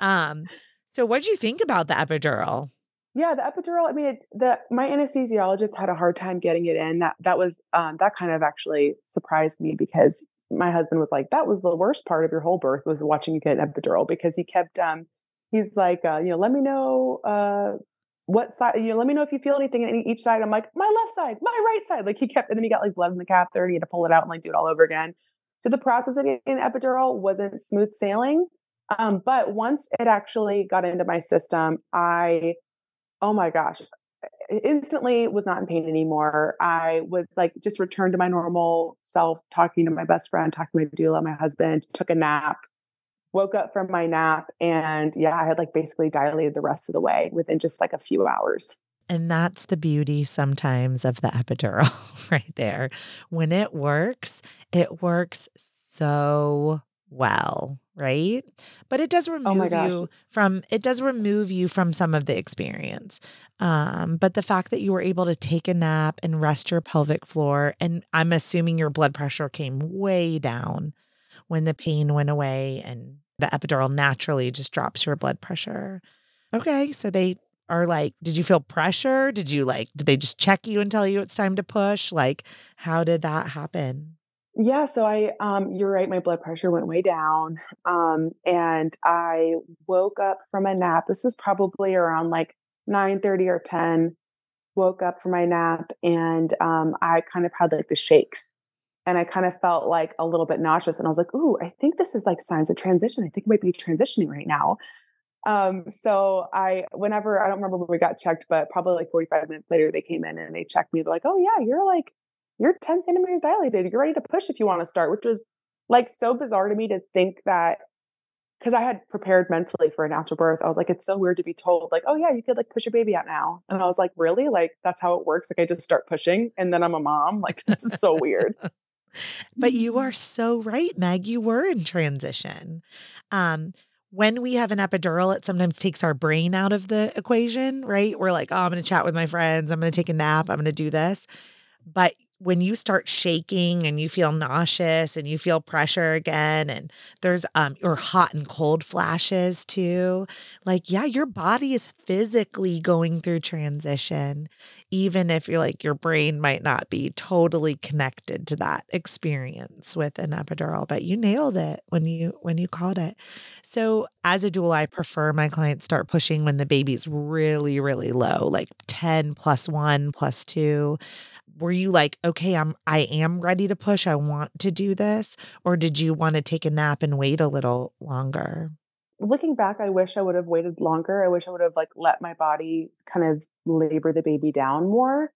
Speaker 1: um so what do you think about the epidural?
Speaker 2: Yeah, the epidural. I mean, it, the my anesthesiologist had a hard time getting it in. That that was um, that kind of actually surprised me because my husband was like, "That was the worst part of your whole birth was watching you get an epidural," because he kept um, he's like, uh, you know, let me know uh, what side, you know, let me know if you feel anything in each side. I'm like, my left side, my right side. Like he kept, and then he got like blood in the catheter, and he had to pull it out and like do it all over again. So the process of getting epidural wasn't smooth sailing. Um, but once it actually got into my system, I oh my gosh instantly was not in pain anymore i was like just returned to my normal self talking to my best friend talking to my doula my husband took a nap woke up from my nap and yeah i had like basically dilated the rest of the way within just like a few hours
Speaker 1: And that's the beauty sometimes of the epidural right there. When it works, it works so well, right? But it does
Speaker 2: oh
Speaker 1: remove
Speaker 2: gosh
Speaker 1: you from it does remove you from some of the experience. Um, but the fact that you were able to take a nap and rest your pelvic floor, and I'm assuming your blood pressure came way down when the pain went away and the epidural naturally just drops your blood pressure. Okay, so they are like, did you feel pressure? Did you like, did they just check you and tell you it's time to push? Like, how did that happen?
Speaker 2: Yeah so i um you're right my blood pressure went way down um and i woke up from a nap this was probably around like 9 30 or 10 woke up from my nap and um i kind of had like the shakes and i kind of felt like a little bit nauseous and i was like ooh i think this is like signs of transition i think I might be transitioning right now. Um so i whenever i don't remember when we got checked but probably like 45 minutes later they came in and they checked me they're like oh yeah you're like you're 10 centimeters dilated. You're ready to push if you want to start, which was like so bizarre to me to think that because I had prepared mentally for a natural birth. I was like, it's so weird to be told, like, oh yeah, you could like push your baby out now. And I was like, really? Like that's how it works? Like I just start pushing and then I'm a mom. Like this is so weird.
Speaker 1: But you are so right, Meg. You were in transition. Um, when we have an epidural, it sometimes takes our brain out of the equation, right? We're like, oh, I'm going to chat with my friends. I'm going to take a nap. I'm going to do this. But when you start shaking and you feel nauseous and you feel pressure again and there's um or hot and cold flashes too like yeah your body is physically going through transition even if you're like your brain might not be totally connected to that experience with an epidural but you nailed it when you when you called it. So as a doula i prefer my clients start pushing when the baby's really really low like 10 plus 1 plus 2 were you like, okay, I'm I am ready to push. I want to do this? Or did you want to take a nap and wait a little longer?
Speaker 2: Looking back, I wish I would have waited longer. I wish I would have like let my body kind of labor the baby down more.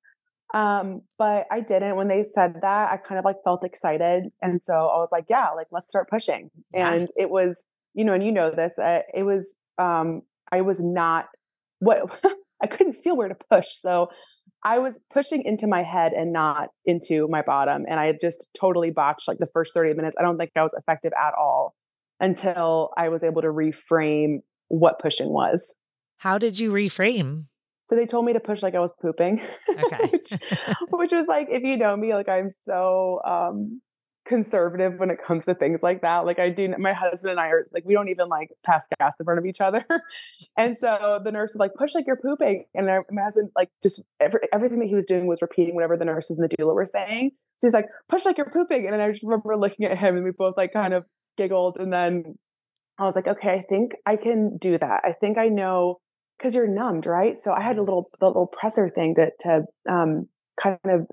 Speaker 2: Um, but I didn't. When they said that, I kind of like felt excited. And so I was like, yeah, like let's start pushing. Yeah. And it was, you know, and you know this, uh, it was um I was not what I couldn't feel where to push. So I was pushing into my head and not into my bottom. And I just totally botched like the first 30 minutes. I don't think I was effective at all until I was able to reframe what pushing was.
Speaker 1: How did you reframe?
Speaker 2: So they told me to push like I was pooping. Okay. which, which was like, if you know me, like I'm so um conservative when it comes to things like that. Like I do, my husband and I are like, we don't even like pass gas in front of each other. and so the nurse was like, push like you're pooping. And I, my husband, like just every, everything that he was doing was repeating whatever the nurses and the doula were saying. So he's like, push like you're pooping. And I just remember looking at him and we both like kind of giggled. And then I was like, okay, I think I can do that. I think I know because you're numbed, right? So I had a little, the little presser thing to, to, um, kind of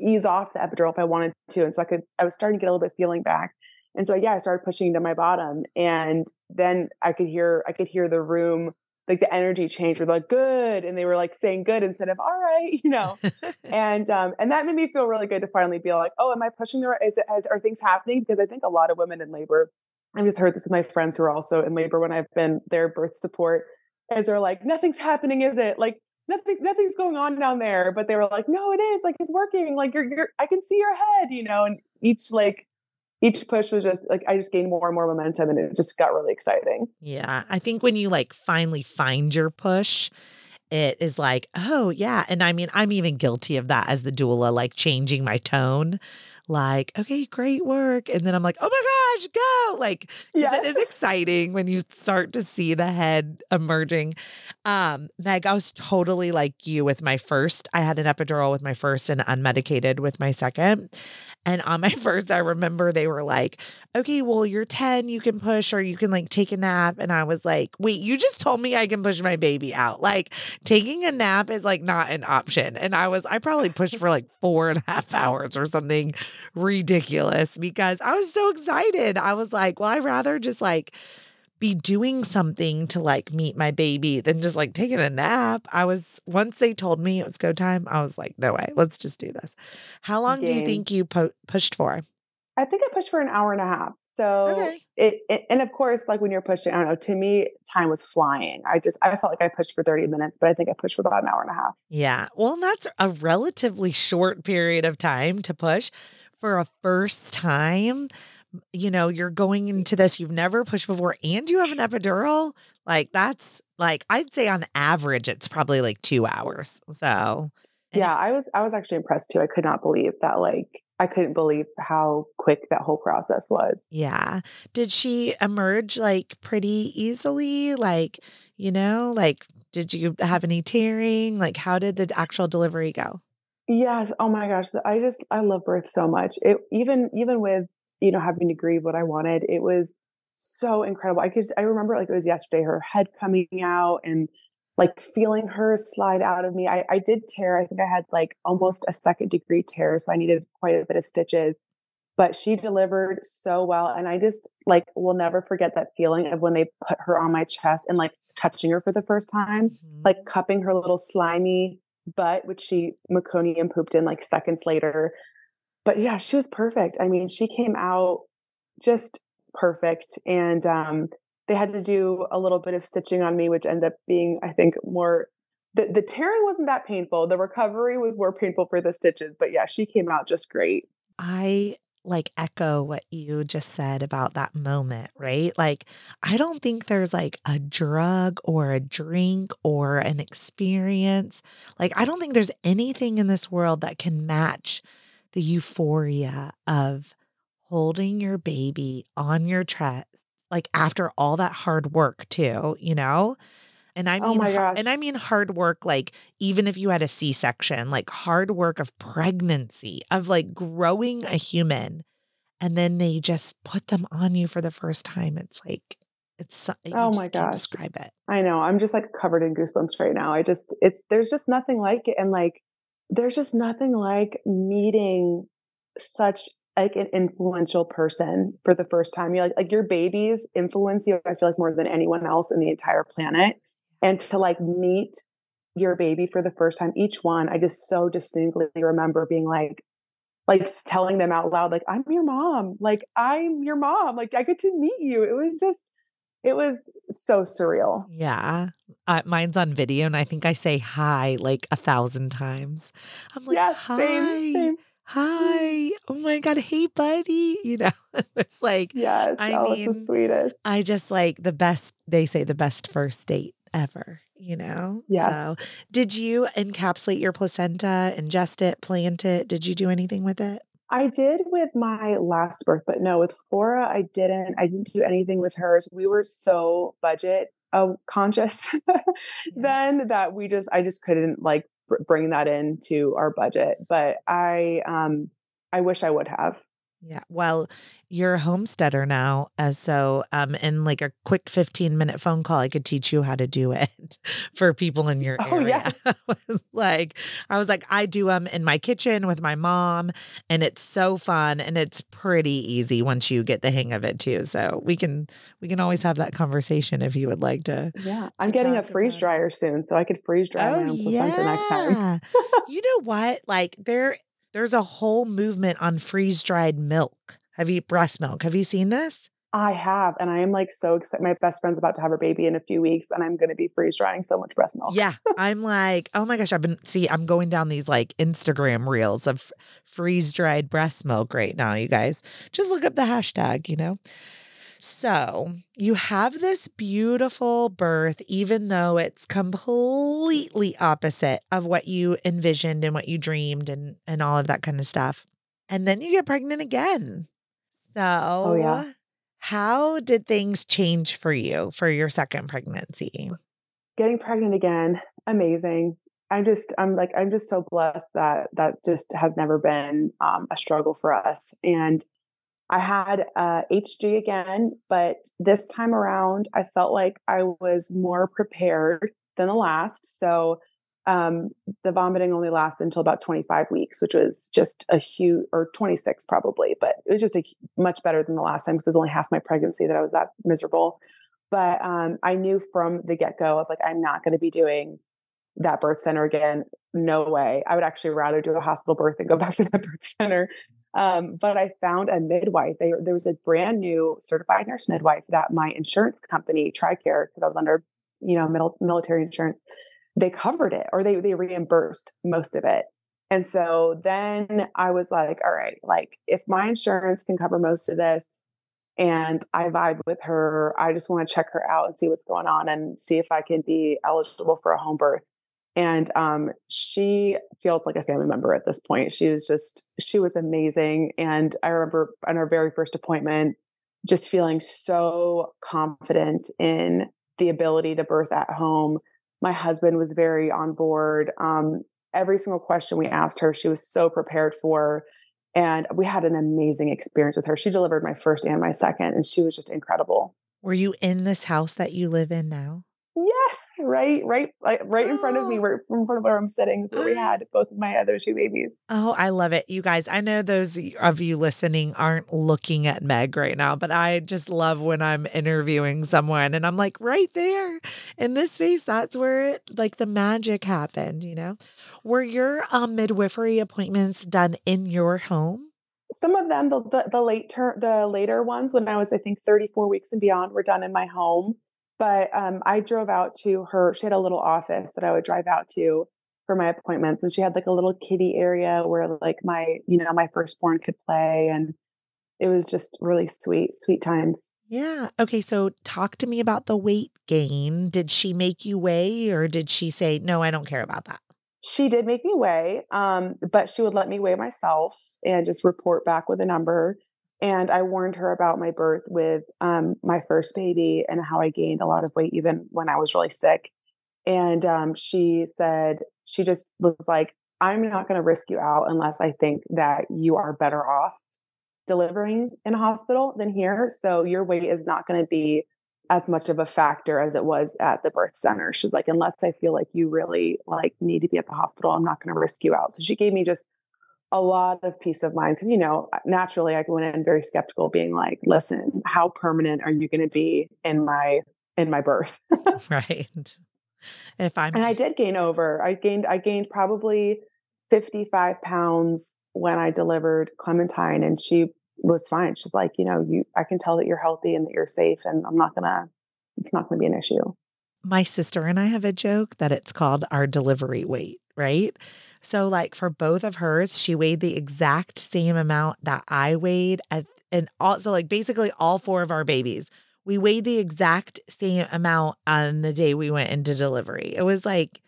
Speaker 2: ease off the epidural if I wanted to. And so I could, I was starting to get a little bit feeling back. And so, yeah, I started pushing to my bottom and then I could hear, I could hear the room, like the energy change were like, good. And they were like saying good instead of, all right, you know? and, um, and that made me feel really good to finally be like, oh, am I pushing the right, is it, are things happening? Because I think a lot of women in labor, I've just heard this with my friends who are also in labor when I've been their birth support, is they're like, nothing's happening, is it? Like, nothing's nothing's going on down there but they were like no it is like it's working like you're, you're i can see your head you know and each like each push was just like i just gained more and more momentum and it just got really exciting.
Speaker 1: Yeah i think when you like finally find your push it is like oh yeah and i mean i'm even guilty of that as the doula like changing my tone like, okay, great work. And then I'm like, oh my gosh, go. Like, yes. it is exciting when you start to see the head emerging. Um, Meg, I was totally like you with my first. I had an epidural with my first and unmedicated with my second. And on my first, I remember they were like, okay, well, you're 10, you can push or you can like take a nap. And I was like, wait, you just told me I can push my baby out. Like taking a nap is like not an option. And I was, I probably pushed for like four and a half hours or something ridiculous because I was so excited. I was like, well, I'd rather just like, be doing something to like meet my baby than just like taking a nap. I was once they told me it was go time, I was like, no way, let's just do this. How long Dang. do you think you po- pushed for?
Speaker 2: I think I pushed for an hour and a half. So okay. it, it, and of course, like when you're pushing, I don't know, to me, time was flying. I just, I felt like I pushed for 30 minutes, but I think I pushed for about an hour and a half.
Speaker 1: Yeah. Well, that's a relatively short period of time to push for a first time you know, you're going into this, you've never pushed before, and you have an epidural. Like, that's like, I'd say on average, it's probably like two hours. So,
Speaker 2: yeah, I was, I was actually impressed too. I could not believe that, like, I couldn't believe how quick that whole process was.
Speaker 1: Yeah. Did she emerge like pretty easily? Like, you know, like, did you have any tearing? Like, how did the actual delivery go?
Speaker 2: Yes. Oh my gosh. I just, I love birth so much. It even, even with you know, having to grieve what I wanted. It was so incredible. I could, I remember like it was yesterday, her head coming out and like feeling her slide out of me. I, I did tear. I think I had like almost a second degree tear. So I needed quite a bit of stitches, but she delivered so well. And I just like will never forget that feeling of when they put her on my chest and like touching her for the first time, mm-hmm. like cupping her little slimy butt, which she meconium pooped in like seconds later but yeah, she was perfect. I mean, she came out just perfect. And um, they had to do a little bit of stitching on me, which ended up being, I think, more. The, the tearing wasn't that painful. The recovery was more painful for the stitches. But yeah, she came out just great.
Speaker 1: I like echo what you just said about that moment, right? Like, I don't think there's like a drug or a drink or an experience. Like, I don't think there's anything in this world that can match the euphoria of holding your baby on your chest, like after all that hard work, too, you know? And I
Speaker 2: Oh
Speaker 1: mean,
Speaker 2: my gosh.
Speaker 1: and I mean hard work, like even if you had a C section, like hard work of pregnancy, of like growing a human, and then they just put them on you for the first time. It's like it's so-
Speaker 2: Oh my gosh.
Speaker 1: describe it.
Speaker 2: I know. I'm just like covered in goosebumps right now. I just, it's, there's just nothing like it. And like, there's just nothing like meeting such like an influential person for the first time. You like, like your babies influence you, I feel like more than anyone else in the entire planet. And to like meet your baby for the first time, each one, I just so distinctly remember being like, like telling them out loud, like, I'm your mom. Like, I'm your mom. Like, I get to meet you. It was just, it was so surreal.
Speaker 1: Yeah, uh, mine's on video, and I think I say hi like a thousand times. I'm like,
Speaker 2: Yes,
Speaker 1: hi,
Speaker 2: same, same.
Speaker 1: hi. Oh my god, hey, buddy. You know, it's like
Speaker 2: Yes.
Speaker 1: I
Speaker 2: it's the
Speaker 1: mean,
Speaker 2: sweetest.
Speaker 1: I just like the best, they say the best first date ever, you know? So,
Speaker 2: Yes.
Speaker 1: did you encapsulate your placenta, ingest it, plant it? Did you do anything with it?
Speaker 2: I did with my last birth, but no, with Flora, I didn't. I didn't do anything with hers. We were so budget uh, conscious then that we just, I just couldn't like br- bring that into our budget. But I, um, I wish I would have.
Speaker 1: Yeah. Well, you're a homesteader now. Uh, so, um, in like a quick 15 minute phone call, I could teach you how to do it for people in your
Speaker 2: Oh yeah.
Speaker 1: area. Was like, I was like, I do them in my kitchen with my mom, and it's so fun and it's pretty easy once you get the hang of it too. So we can we can always have that conversation if you would like to
Speaker 2: Yeah.
Speaker 1: to
Speaker 2: I'm getting a freeze
Speaker 1: it.
Speaker 2: dryer soon, so I could freeze dry
Speaker 1: Oh
Speaker 2: my own placenta next time.
Speaker 1: You know what? Like there there's a whole movement on freeze-dried milk. Have you breast milk? Have you seen this?
Speaker 2: I have, and I am like so excited. My best friend's about to have her baby in a few weeks, and I'm going to be freeze drying so much breast milk.
Speaker 1: Yeah. I'm like, oh my gosh, I've been see, I'm going down these like Instagram reels of freeze-dried breast milk right now, you guys. Just look up the hashtag, you know. So you have this beautiful birth, even though it's completely opposite of what you envisioned and what you dreamed and and all of that kind of stuff. And then you get pregnant again.
Speaker 2: Oh yeah.
Speaker 1: So how did things change for you for your second pregnancy?
Speaker 2: Getting pregnant again, amazing. I'm just, I'm like, I'm just so blessed that that just has never been um, a struggle for us. And I had uh, HG again, but this time around, I felt like I was more prepared than the last. So um, the vomiting only lasted until about 25 weeks, which was just a huge, or 26 probably, but it was just a much better than the last time because it was only half my pregnancy that I was that miserable. But um, I knew from the get go, I was like, I'm not going to be doing that birth center again. No way. I would actually rather do a hospital birth than go back to that birth center. Um, but I found a midwife. They, there was a brand new certified nurse midwife that my insurance company, TRICARE, because I was under, you know, mil- military insurance, they covered it or they they reimbursed most of it. And so then I was like, all right, like if my insurance can cover most of this and I vibe with her, I just want to check her out and see what's going on and see if I can be eligible for a home birth. And um, she feels like a family member at this point. She was just, she was amazing. And I remember on our very first appointment, just feeling so confident in the ability to birth at home. My husband was very on board. Um, every single question we asked her, she was so prepared for. And we had an amazing experience with her. She delivered my first and my second, and she was just incredible.
Speaker 1: Were you in this house that you live in now?
Speaker 2: Yes, right, right, right in front of me,
Speaker 1: Oh.
Speaker 2: right in front of where I'm sitting, is where we had both of my other two babies.
Speaker 1: Oh, I love it. You guys, I know those of you listening aren't looking at Meg right now, but I just love when I'm interviewing someone and I'm like, right there in this space, that's where it like the magic happened, you know? Were your um, midwifery appointments done in your home?
Speaker 2: Some of them, the the, the late term, the later ones, when I was I think 34 weeks and beyond, were done in my home. But um, I drove out to her. She had a little office that I would drive out to, for my appointments. And she had like a little kitty area where like my, you know, my firstborn could play. And it was just really sweet, sweet times.
Speaker 1: Yeah. Okay. So talk to me about the weight gain. Did she make you weigh or did she say, no, I don't care about that?
Speaker 2: She did make me weigh, um, but she would let me weigh myself and just report back with a number. And I warned her about my birth with um, my first baby and how I gained a lot of weight even when I was really sick. And um, she said, she just was like, I'm not going to risk you out unless I think that you are better off delivering in a hospital than here. So your weight is not going to be as much of a factor as it was at the birth center. She's like, unless I feel like you really like need to be at the hospital, I'm not going to risk you out. So she gave me just a lot of peace of mind because you know uh, naturally I went in very skeptical, being like, listen, how permanent are you going to be in my in my birth?
Speaker 1: right. If I'm
Speaker 2: and I did gain over. I gained I gained probably 55 pounds when I delivered Clementine and she was fine. She's like, you know, you I can tell that you're healthy and that you're safe and I'm not gonna it's not gonna be an issue.
Speaker 1: My sister and I have a joke that it's called our delivery weight, right? So like for both of hers, she weighed the exact same amount that I weighed at and also like basically all four of our babies. We weighed the exact same amount on the day we went into delivery. It was like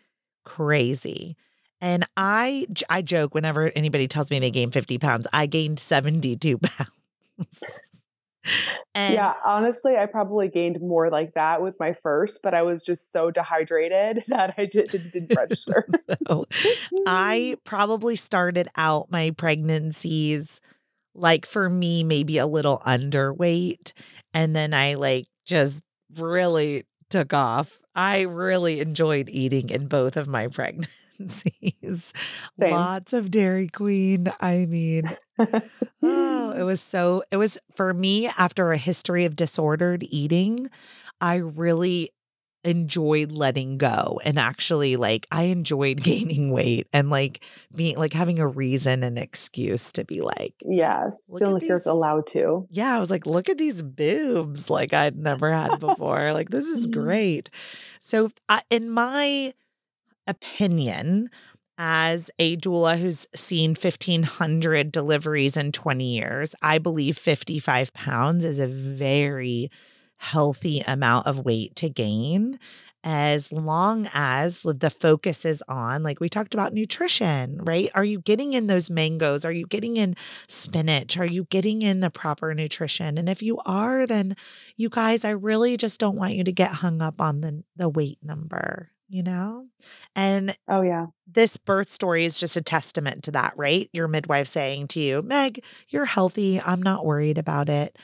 Speaker 1: crazy. And I I joke whenever anybody tells me they gained 50 pounds, I gained 72 pounds.
Speaker 2: and yeah, honestly, I probably gained more like that with my first, but I was just so dehydrated that I did, did, didn't register.
Speaker 1: so I probably started out my pregnancies like for me, maybe a little underweight. And then I like just really took off. I really enjoyed eating in both of my pregnancies. Same. Lots of Dairy Queen. I mean, oh, it was so, it was for me after a history of disordered eating. I really enjoyed letting go and actually like I enjoyed gaining weight and like being like having a reason and excuse to be like
Speaker 2: yes feeling like you're allowed to
Speaker 1: yeah I was like look at these boobs like I'd never had before like this is mm-hmm. great so uh, in my opinion as a doula who's seen 1500 deliveries in 20 years I believe 55 pounds is a very healthy amount of weight to gain as long as the focus is on, like we talked about nutrition, right? Are you getting in those mangoes? Are you getting in spinach? Are you getting in the proper nutrition? And if you are, then you guys, I really just don't want you to get hung up on the, the weight number, you know? And
Speaker 2: oh, yeah.
Speaker 1: This birth story is just a testament to that, right? Your midwife saying to you, Meg, you're healthy. I'm not worried about it.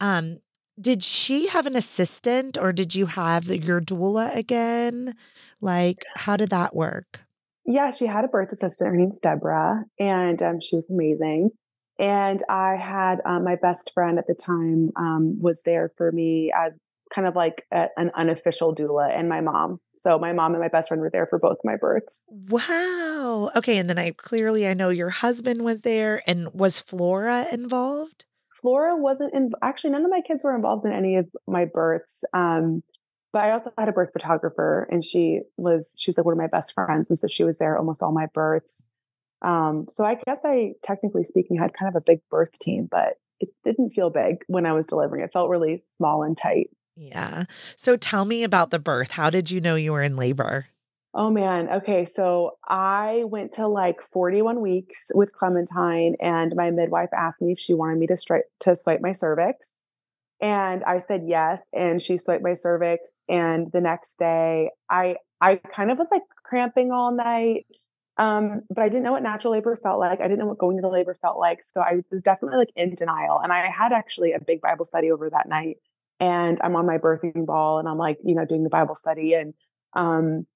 Speaker 1: Um, did she have an assistant or did you have your doula again? Like, how did that work?
Speaker 2: Yeah, she had a birth assistant. Her name's Deborah, and um, she was amazing. And I had um, my best friend at the time um, was there for me as kind of like a, an unofficial doula, and my mom. So my mom and my best friend were there for both my births.
Speaker 1: Wow. Okay, and then I clearly I know your husband was there, and was Flora involved?
Speaker 2: Flora wasn't in, actually, none of my kids were involved in any of my births. Um, but I also had a birth photographer and she was, she's like one of my best friends. And so she was there almost all my births. Um, so I guess I, technically speaking, had kind of a big birth team, but it didn't feel big when I was delivering. It felt really small and tight.
Speaker 1: Yeah. So tell me about the birth. How did you know you were in labor?
Speaker 2: Oh man. Okay. So I went to like 41 weeks with Clementine and my midwife asked me if she wanted me to strike to swipe my cervix. And I said yes. And she swiped my cervix. And the next day I I kind of was like cramping all night. Um, but I didn't know what natural labor felt like. I didn't know what going to the labor felt like. So I was definitely like in denial. And I had actually a big Bible study over that night. And I'm on my birthing ball and I'm like, you know, doing the Bible study. And um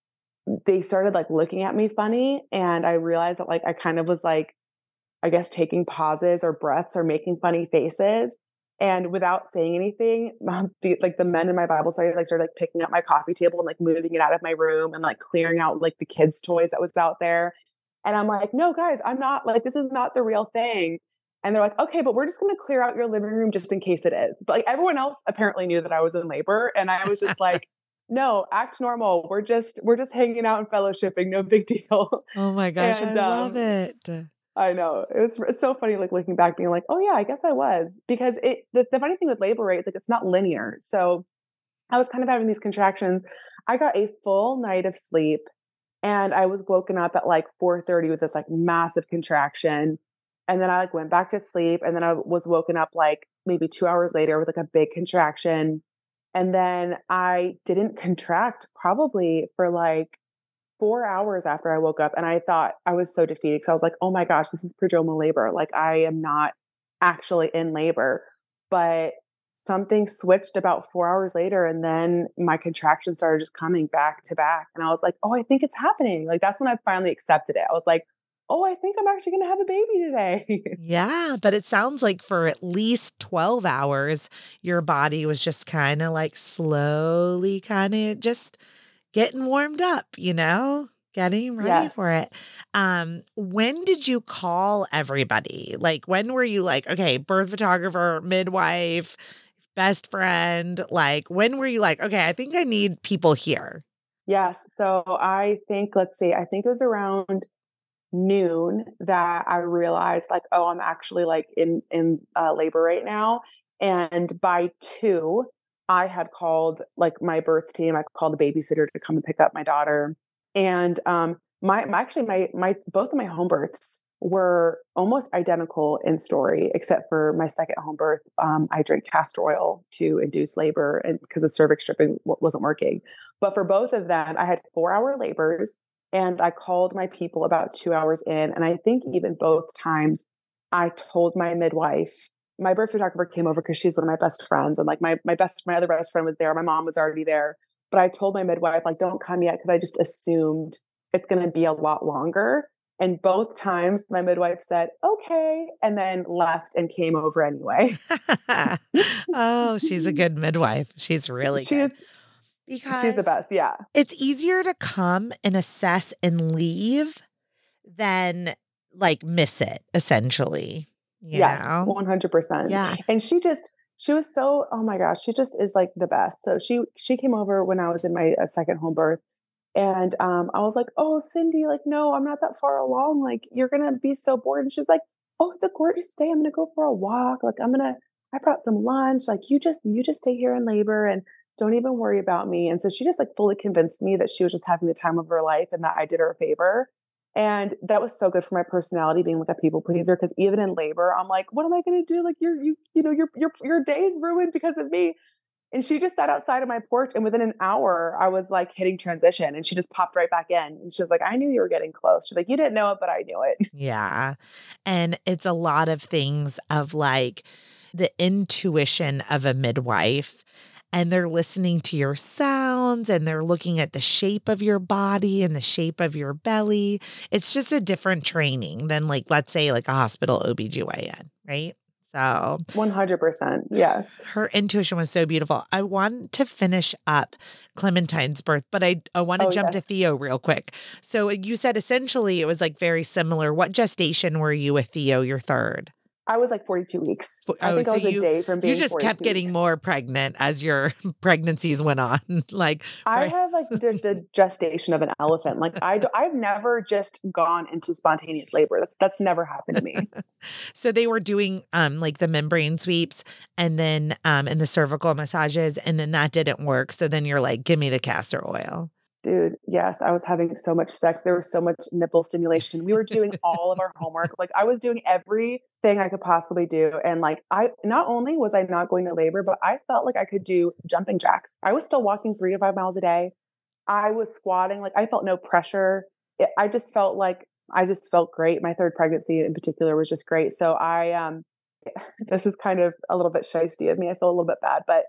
Speaker 2: they started like looking at me funny and i realized that like i kind of was like i guess taking pauses or breaths or making funny faces and without saying anything the, like the men in my bible study like started like picking up my coffee table and like moving it out of my room and like clearing out like the kids toys that was out there and i'm like no guys i'm not like this is not the real thing and they're like okay but we're just going to clear out your living room just in case it is but like everyone else apparently knew that i was in labor and i was just like no, act normal. We're just we're just hanging out and fellowshipping. No big deal.
Speaker 1: Oh my gosh,
Speaker 2: And,
Speaker 1: I love
Speaker 2: um,
Speaker 1: it.
Speaker 2: I know. It was it's so funny like looking back being like, "Oh yeah, I guess I was." Because it the, the funny thing with labor rate is like it's not linear. So I was kind of having these contractions. I got a full night of sleep and I was woken up at like 4:30 with this like massive contraction. And then I like went back to sleep and then I was woken up like maybe 2 hours later with like a big contraction. And then I didn't contract probably for like four hours after I woke up. And I thought I was so defeated because I was like, oh my gosh, this is prodromal labor. Like I am not actually in labor. But something switched about four hours later. And then my contractions started just coming back to back. And I was like, oh, I think it's happening. Like that's when I finally accepted it. I was like, oh, I think I'm actually going to have a baby today.
Speaker 1: Yeah, but it sounds like for at least 12 hours, your body was just kind of like slowly kind of just getting warmed up, you know? Getting ready for it. Um, when did you call everybody? Like when were you like, okay, birth photographer, midwife, best friend? Like when were you like, okay, I think I need people here?
Speaker 2: Yes. So I think, let's see, I think it was around noon that I realized like, oh, I'm actually like in in uh, labor right now. And by two, I had called like my birth team. I called the babysitter to come and pick up my daughter. And um, my, my actually my my both of my home births were almost identical in story, except for my second home birth. Um, I drank castor oil to induce labor, and because the cervix stripping wasn't working. But for both of them, I had four hour labors and I called my people about two hours in. And I think even both times I told my midwife, my birth photographer came over because she's one of my best friends. And like my, my best, my other best friend was there. My mom was already there. But I told my midwife, like, don't come yet because I just assumed it's going to be a lot longer. And both times my midwife said, okay, and then left and came over anyway.
Speaker 1: oh, she's a good midwife. She's really
Speaker 2: she
Speaker 1: good.
Speaker 2: is,
Speaker 1: Because
Speaker 2: she's the best. Yeah.
Speaker 1: it's easier to come and assess and leave than like miss it, essentially. You
Speaker 2: yes.
Speaker 1: know?
Speaker 2: 100%.
Speaker 1: Yeah.
Speaker 2: and she just she was so oh my gosh she just is like the best so she she came over when i was in my uh, second home birth and um i was like oh cindy like no i'm not that far along like you're gonna be so bored and she's like oh it's a gorgeous day i'm gonna go for a walk like i'm gonna i brought some lunch like you just you just stay here in labor and don't even worry about me and so she just like fully convinced me that she was just having the time of her life and that i did her a favor and that was so good for my personality being like a people pleaser because even in labor, I'm like, what am I gonna do? Like you're you, you know, your your your day's ruined because of me. And she just sat outside of my porch and within an hour I was like hitting transition and she just popped right back in. And she was like, I knew you were getting close. She's like, You didn't know it, but I knew it.
Speaker 1: Yeah. And it's a lot of things of like the intuition of a midwife. And they're listening to your sounds and they're looking at the shape of your body and the shape of your belly. It's just a different training than, like, let's say, like a hospital OBGYN, right? So
Speaker 2: 100%. Yes.
Speaker 1: her intuition was so beautiful. I want to finish up Clementine's birth, but I, I want to
Speaker 2: Oh,
Speaker 1: jump to. Theo real quick. So you said essentially it was like very similar. What gestation were you with Theo, your third?
Speaker 2: I was like 42 weeks.
Speaker 1: Fo-
Speaker 2: I
Speaker 1: oh,
Speaker 2: think
Speaker 1: so
Speaker 2: I was
Speaker 1: you-
Speaker 2: a day from being
Speaker 1: You just kept getting
Speaker 2: weeks.
Speaker 1: more pregnant as your pregnancies went on. like,
Speaker 2: I
Speaker 1: right.
Speaker 2: have like the, the gestation of an elephant. Like I, I've never just gone into spontaneous labor. That's that's never happened to me.
Speaker 1: so they were doing um like the membrane sweeps and then um and the cervical massages and then that didn't work. So then you're like, give me the castor oil.
Speaker 2: Dude, yes, I was having so much sex. There was so much nipple stimulation. We were doing all of our homework. Like I was doing everything I could possibly do. And like I not only was I not going to labor, but I felt like I could do jumping jacks. I was still walking three to five miles a day. I was squatting, like I felt no pressure. It, I just felt like I just felt great. My third pregnancy in particular was just great. So I um this is kind of a little bit shisty of me. I feel a little bit bad, but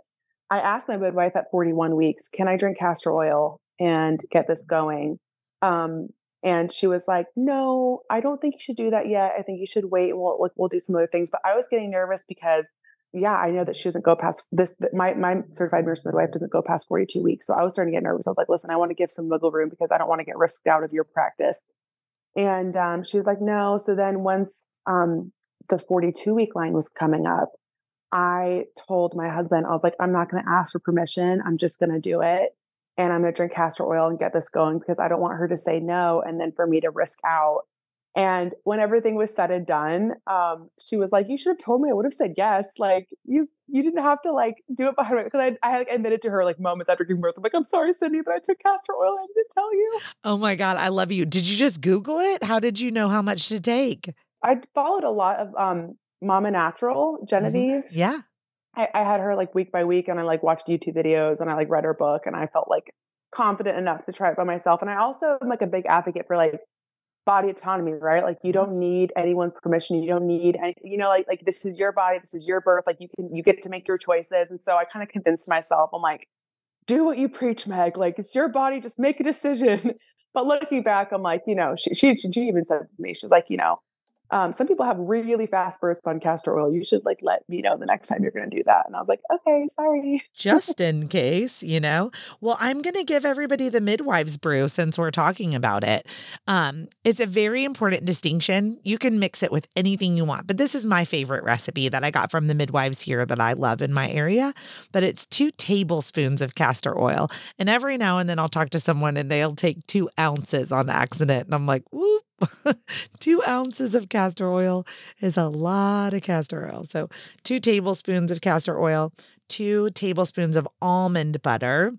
Speaker 2: I asked my midwife at 41 weeks, can I drink castor oil and get this going? Um, and she was like, "No, I don't think you should do that yet. I think you should wait we'll like, we'll do some other things." But I was getting nervous because, yeah, I know that she doesn't go past this. My my certified nurse midwife doesn't go past 42 weeks, so I was starting to get nervous. I was like, "Listen, I want to give some wiggle room because I don't want to get risked out of your practice." And um, she was like, "No." So then once um, the 42 week line was coming up, I told my husband, I was like, I'm not going to ask for permission. I'm just going to do it. And I'm going to drink castor oil and get this going because I don't want her to say no and then for me to risk out. And when everything was said and done, um, she was like, "You should have told me. I would have said yes. Like you, you didn't have to like do it behind me." Because I, I like, admitted to her like moments after giving birth. I'm like, "I'm sorry, Sydney, but I took castor oil. I didn't tell you."
Speaker 1: Oh my god, I love you. Did you just Google it? How did you know how much to take?
Speaker 2: I followed a lot of um, Mama Natural,
Speaker 1: Mhm.
Speaker 2: Genevieve.
Speaker 1: Yeah.
Speaker 2: I, I had her like week by week, and I like watched YouTube videos, and I like read her book, and I felt like confident enough to try it by myself. And I also am like a big advocate for like body autonomy, right? Like you
Speaker 1: mm-hmm.
Speaker 2: don't need anyone's permission. You don't need any, you know, like like this is your body, this is your birth. Like you can you get to make your choices. And so I kind of convinced myself, I'm like, do what you preach, Meg. Like it's your body, just make a decision. But looking back, I'm like, you know, she she, she even said to me, she was like, you know, um, some people have really fast births on castor oil. You should like let me know the next time you're going to do that. And I was like, okay, sorry.
Speaker 1: Just in case, you know. Well, I'm going to give everybody the midwives brew since we're talking about it. Um, it's a very important distinction. You can mix it with anything you want, but this is my favorite recipe that I got from the midwives here that I love in my area. But it's two tablespoons of castor oil. And every now and then I'll talk to someone and they'll take two ounces on accident. And I'm like, whoop. two ounces of castor oil is a lot of castor oil. So, two tablespoons of castor oil, two tablespoons of almond butter,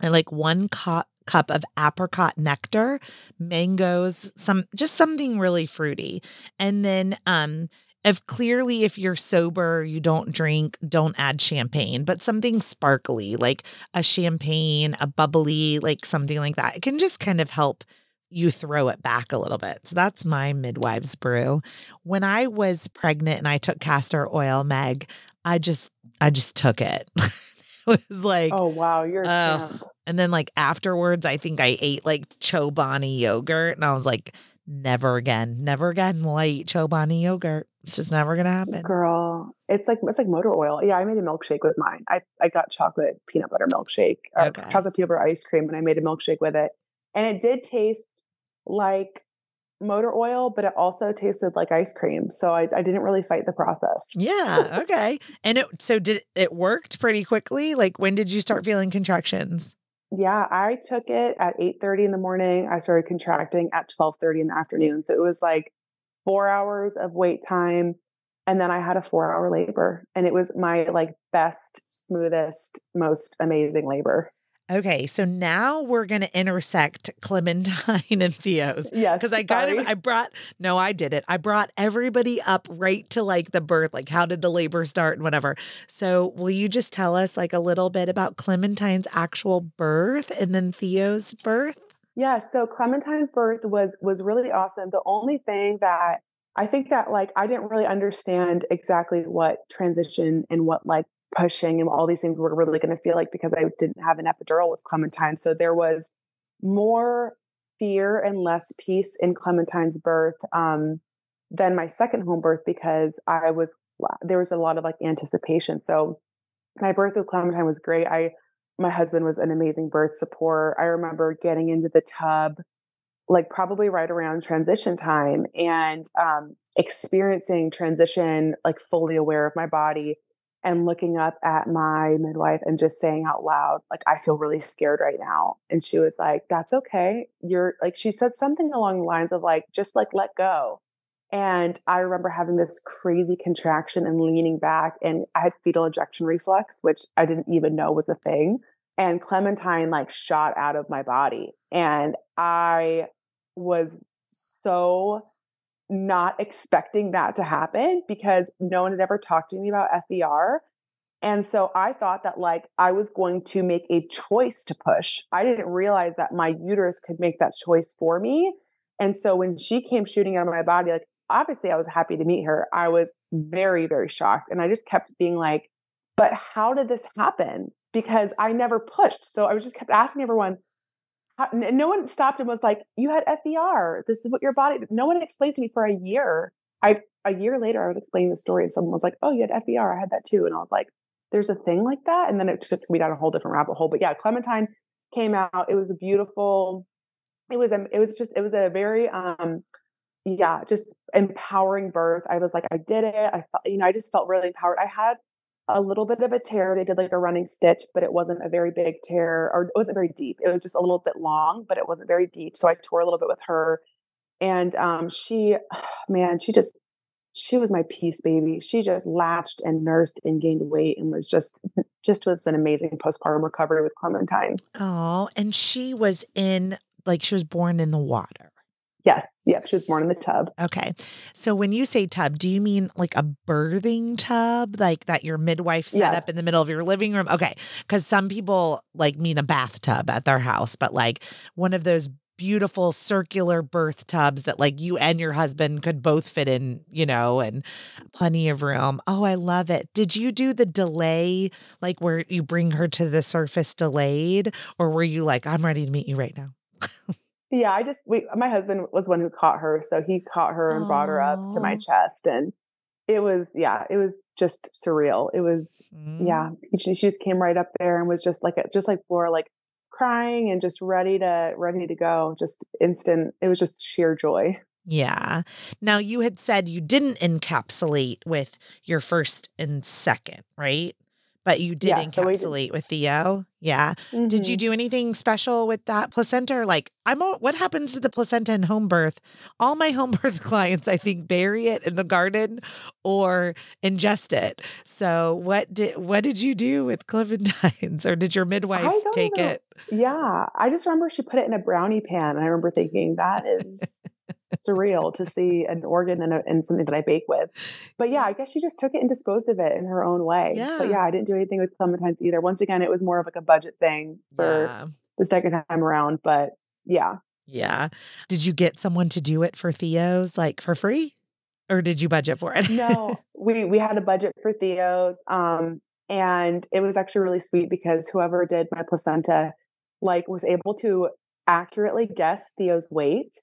Speaker 1: and like one cup cup of apricot nectar, mangoes, some just something really fruity. And then um if clearly if you're sober, you don't drink, don't add champagne, but something sparkly like a champagne, a bubbly, like something like that. It can just kind of help you throw it back a little bit. So that's my midwives brew. When I was pregnant and I took castor oil, Meg, I just I just took it. it was like
Speaker 2: Oh wow, you're a
Speaker 1: Ugh. and then like afterwards, I think I ate like Chobani yogurt and I was like, never again, never again will I eat Chobani yogurt. It's just never gonna happen.
Speaker 2: Girl, it's like it's like motor oil. Yeah, I made a milkshake with mine. I, I got chocolate peanut butter milkshake, or
Speaker 1: Okay.
Speaker 2: chocolate peanut butter ice cream, and I made a milkshake with it. And it did taste like motor oil, but it also tasted like ice cream. So I, I didn't really fight the process.
Speaker 1: Yeah, okay. And it so did it worked pretty quickly? Like when did you start feeling contractions?
Speaker 2: Yeah, I took it at 8:30 in the morning. I started contracting at 12:30 in the afternoon. So it was like 4 hours of wait time and then I had a 4-hour labor and it was my like best, smoothest, most amazing labor.
Speaker 1: Okay, so now we're gonna intersect Clementine and Theo's.
Speaker 2: Yes.
Speaker 1: Because I of I brought no, I did it. I brought everybody up right to like the birth, like how did the labor start and whatever. So will you just tell us like a little bit about Clementine's actual birth and then Theo's birth?
Speaker 2: Yeah, so Clementine's birth was was really awesome. The only thing that I think that like I didn't really understand exactly what transition and what like pushing and all these things were really going to feel like because I didn't have an epidural with Clementine. So there was more fear and less peace in Clementine's birth um, than my second home birth because I was there was a lot of like anticipation. So my birth with Clementine was great. I my husband was an amazing birth support. I remember getting into the tub like probably right around transition time and um, experiencing transition like fully aware of my body and looking up at my midwife and just saying out loud like i feel really scared right now. And she was like that's okay. You're like she said something along the lines of like just like let go. And i remember having this crazy contraction and leaning back and i had fetal ejection reflex which i didn't even know was a thing and clementine like shot out of my body. And i was so not expecting that to happen because no one had ever talked to me about FER. And so I thought that like I was going to make a choice to push. I didn't realize that my uterus could make that choice for me. And so when she came shooting out of my body, like obviously I was happy to meet her. I was very, very shocked. And I just kept being like, but how did this happen? Because I never pushed. So I was just kept asking everyone, no one stopped and was like, "You had FER. This is what your body." No one explained to me for a year. I a year later, I was explaining the story, and someone was like, "Oh, you had FER. I had that too." And I was like, "There's a thing like that." And then it took me down a whole different rabbit hole. But yeah, Clementine came out. It was a beautiful. It was a. It was just. It was a very. um yeah, just empowering birth. I was like, I did it. I felt, you know, I just felt really empowered. I had a little bit of a tear. They did like a running stitch, but it wasn't a very big tear or it wasn't very deep. It was just a little bit long, but it wasn't very deep. So I tore a little bit with her. And um, she, man, she just, she was my peace baby. She just latched and nursed and gained weight and was just, just was an amazing postpartum recovery with Clementine.
Speaker 1: Oh, and she was in, like, she was born in the water.
Speaker 2: Yes. Yep. She was born in the tub.
Speaker 1: Okay. So when you say tub, do you mean like a birthing tub, like that your midwife set yes. up in the middle of your living room? Okay. Because some people like mean a bathtub at their house, but like one of those beautiful circular birth tubs that like you and your husband could both fit in, you know, and plenty of room. Oh, I love it. Did you do the delay, like where you bring her to the surface delayed, or were you like, I'm ready to meet you right now?
Speaker 2: Yeah, I just we my husband was one who caught her, so he caught her and Aww. brought her up to my chest, and it was yeah, it was just surreal. It was mm. yeah, she, she just came right up there and was just like a, just like Flora, like crying and just ready to ready to go, just instant. It was just sheer joy.
Speaker 1: Yeah. Now you had said you didn't encapsulate with your first and second, right? But you did yeah, encapsulate so did. with Theo. Yeah. Mm-hmm. Did you mm-hmm. do anything special with that placenta? like, I'm all, what happens to the placenta in home birth? All my home birth clients, I think, bury it in the garden or ingest it. So, what did what did you do with Clementines, or did your midwife take know. it?
Speaker 2: Yeah, I just remember she put it in a brownie pan, and I remember thinking that is surreal to see an organ and, a, and something that I bake with. But yeah, I guess she just took it and disposed of it in her own way. Yeah. But yeah, I didn't do anything with clementines either. Once again, it was more of like a budget thing for yeah. the second time around. But yeah.
Speaker 1: Yeah. Did you get someone to do it for Theo's like for free? Or did you budget for it?
Speaker 2: no, we we had a budget for Theo's. Um, and it was actually really sweet because whoever did my placenta like was able to accurately guess Theo's weight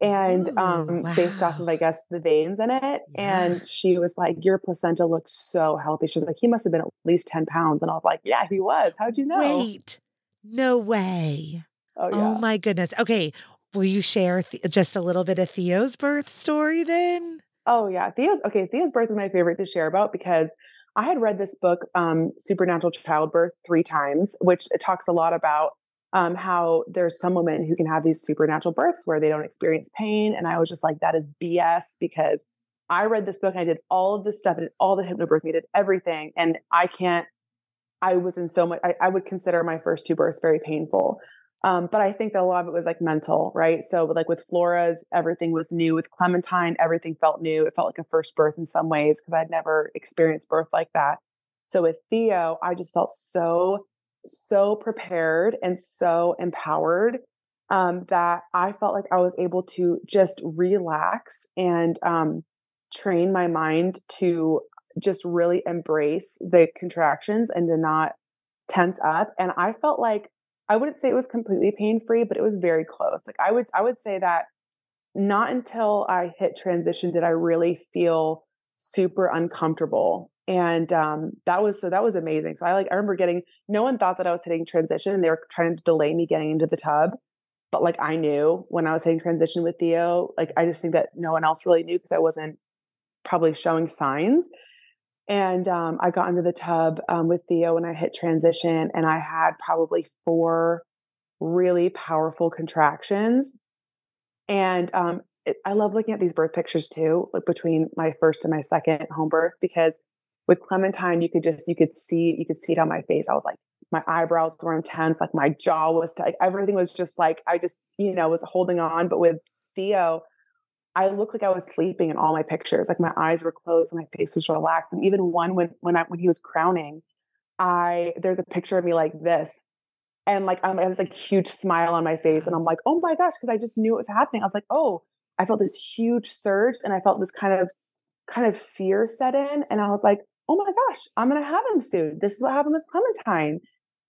Speaker 2: and Ooh, um wow. based off of I guess the veins in it. Yeah. And she was like, Your placenta looks so healthy. She was like, He must have been at least 10 pounds. And I was like, Yeah, he was. How'd you know?
Speaker 1: Wait, no way. Oh, oh yeah. oh my goodness. Okay. Will you share th- just a little bit of Theo's birth story then?
Speaker 2: Oh yeah. Theo's okay. Theo's birth is my favorite to share about because I had read this book, um, Supernatural Childbirth, three times, which it talks a lot about um, how there's some women who can have these supernatural births where they don't experience pain. And I was just like, that is BS because I read this book and I did all of this stuff, did all the hypnobirthing, I did everything. And I can't, I was in so much, I, I would consider my first two births very painful. Um, but I think that a lot of it was like mental, right? So, like with Flora's, everything was new. With Clementine, everything felt new. It felt like a first birth in some ways because I'd never experienced birth like that. So, with Theo, I just felt so so prepared and so empowered um, that I felt like I was able to just relax and um, train my mind to just really embrace the contractions and to not tense up. And I felt like I wouldn't say it was completely pain free, but it was very close. Like I would I would say that not until I hit transition did I really feel super uncomfortable and um, that was so that was amazing. So i like i remember getting no one thought that i was hitting transition and they were trying to delay me getting into the tub but like i knew when i was hitting transition with theo like i just think that no one else really knew because i wasn't probably showing signs. And um, i got into the tub um, with theo when i hit transition and i had probably four really powerful contractions. And um, it, i love looking at these birth pictures too like between my first and my second home birth because with Clementine, you could just you could see you could see it on my face. I was like, my eyebrows were intense, like my jaw was tight. Everything was just like I just you know was holding on. But with Theo, I looked like I was sleeping in all my pictures. Like my eyes were closed and my face was relaxed. And even one when when I when he was crowning, I there's a picture of me like this. And like I'm, I was like huge smile on my face, and I'm like, oh my gosh, because I just knew it was happening. I was like, oh, I felt this huge surge, and I felt this kind of kind of fear set in, and I was like, oh my gosh, I'm going to have him soon. This is what happened with Clementine.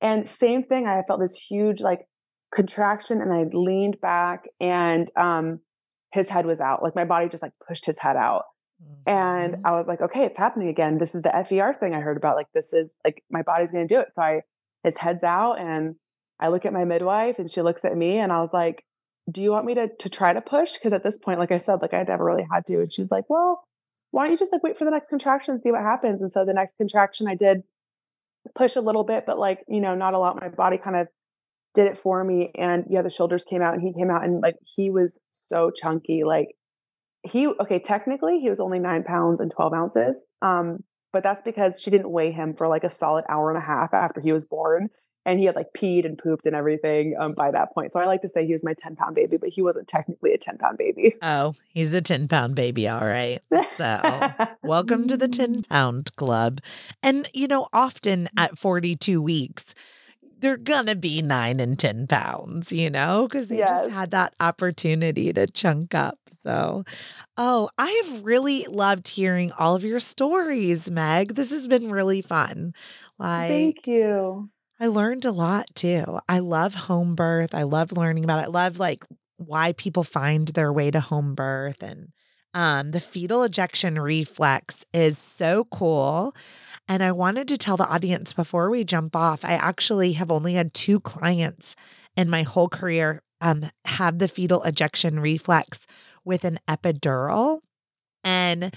Speaker 2: And same thing, I felt this huge like contraction and I leaned back and um, his head was out. Like my body just like pushed his head out. Mm-hmm. And I was like, okay, it's happening again. This is the FER thing I heard about. Like, this is like my body's going to do it. So I, his head's out and I look at my midwife and she looks at me and I was like, do you want me to, to try to push? Cause at this point, like I said, like I never really had to. And she's like, well, why don't you just like wait for the next contraction and see what happens? And so the next contraction I did push a little bit, but like, you know, not a lot. My body kind of did it for me. And yeah, the shoulders came out and he came out and like he was so chunky. Like he okay, technically he was only nine pounds and 12 ounces. Um, but that's because she didn't weigh him for like a solid hour and a half after he was born and he had like peed and pooped and everything um, by that point. So I like to say he was my 10 pound baby, but he wasn't technically a 10 pound baby.
Speaker 1: Oh, he's a 10 pound baby. All right. So welcome to the 10 pound club. And, you know, often at 42 weeks, they're gonna be nine and 10 pounds, you know, because they yes. just had that opportunity to chunk up. So, oh, I have really loved hearing all of your stories, Meg. This has been really fun.
Speaker 2: Like, thank you.
Speaker 1: I learned a lot too. I love home birth. I love learning about it. I love like why people find their way to home birth and um, the fetal ejection reflex is so cool. And I wanted to tell the audience before we jump off, I actually have only had two clients in my whole career um, have the fetal ejection reflex with an epidural. And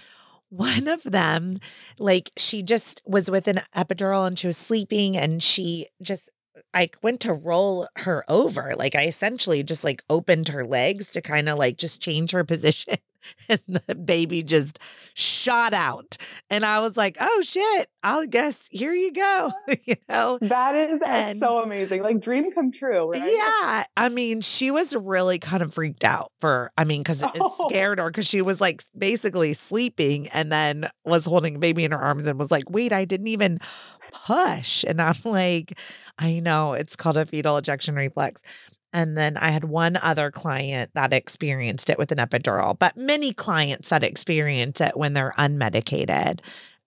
Speaker 1: one of them, like she just was with an epidural and she was sleeping and she just I went to roll her over. Like I essentially just like opened her legs to kind of like just change her position. and the baby just shot out. And I was like, oh shit, I'll guess here you go. you know?
Speaker 2: That is and, so amazing. Like dream come true, right?
Speaker 1: Yeah. I mean, she was really kind of freaked out for, I mean, because it, it scared her because she was like basically sleeping and then was holding baby in her arms and was like, wait, I didn't even push. And I'm like, I know it's called a fetal ejection reflex. And then I had one other client that experienced it with an epidural, but many clients that experience it when they're unmedicated.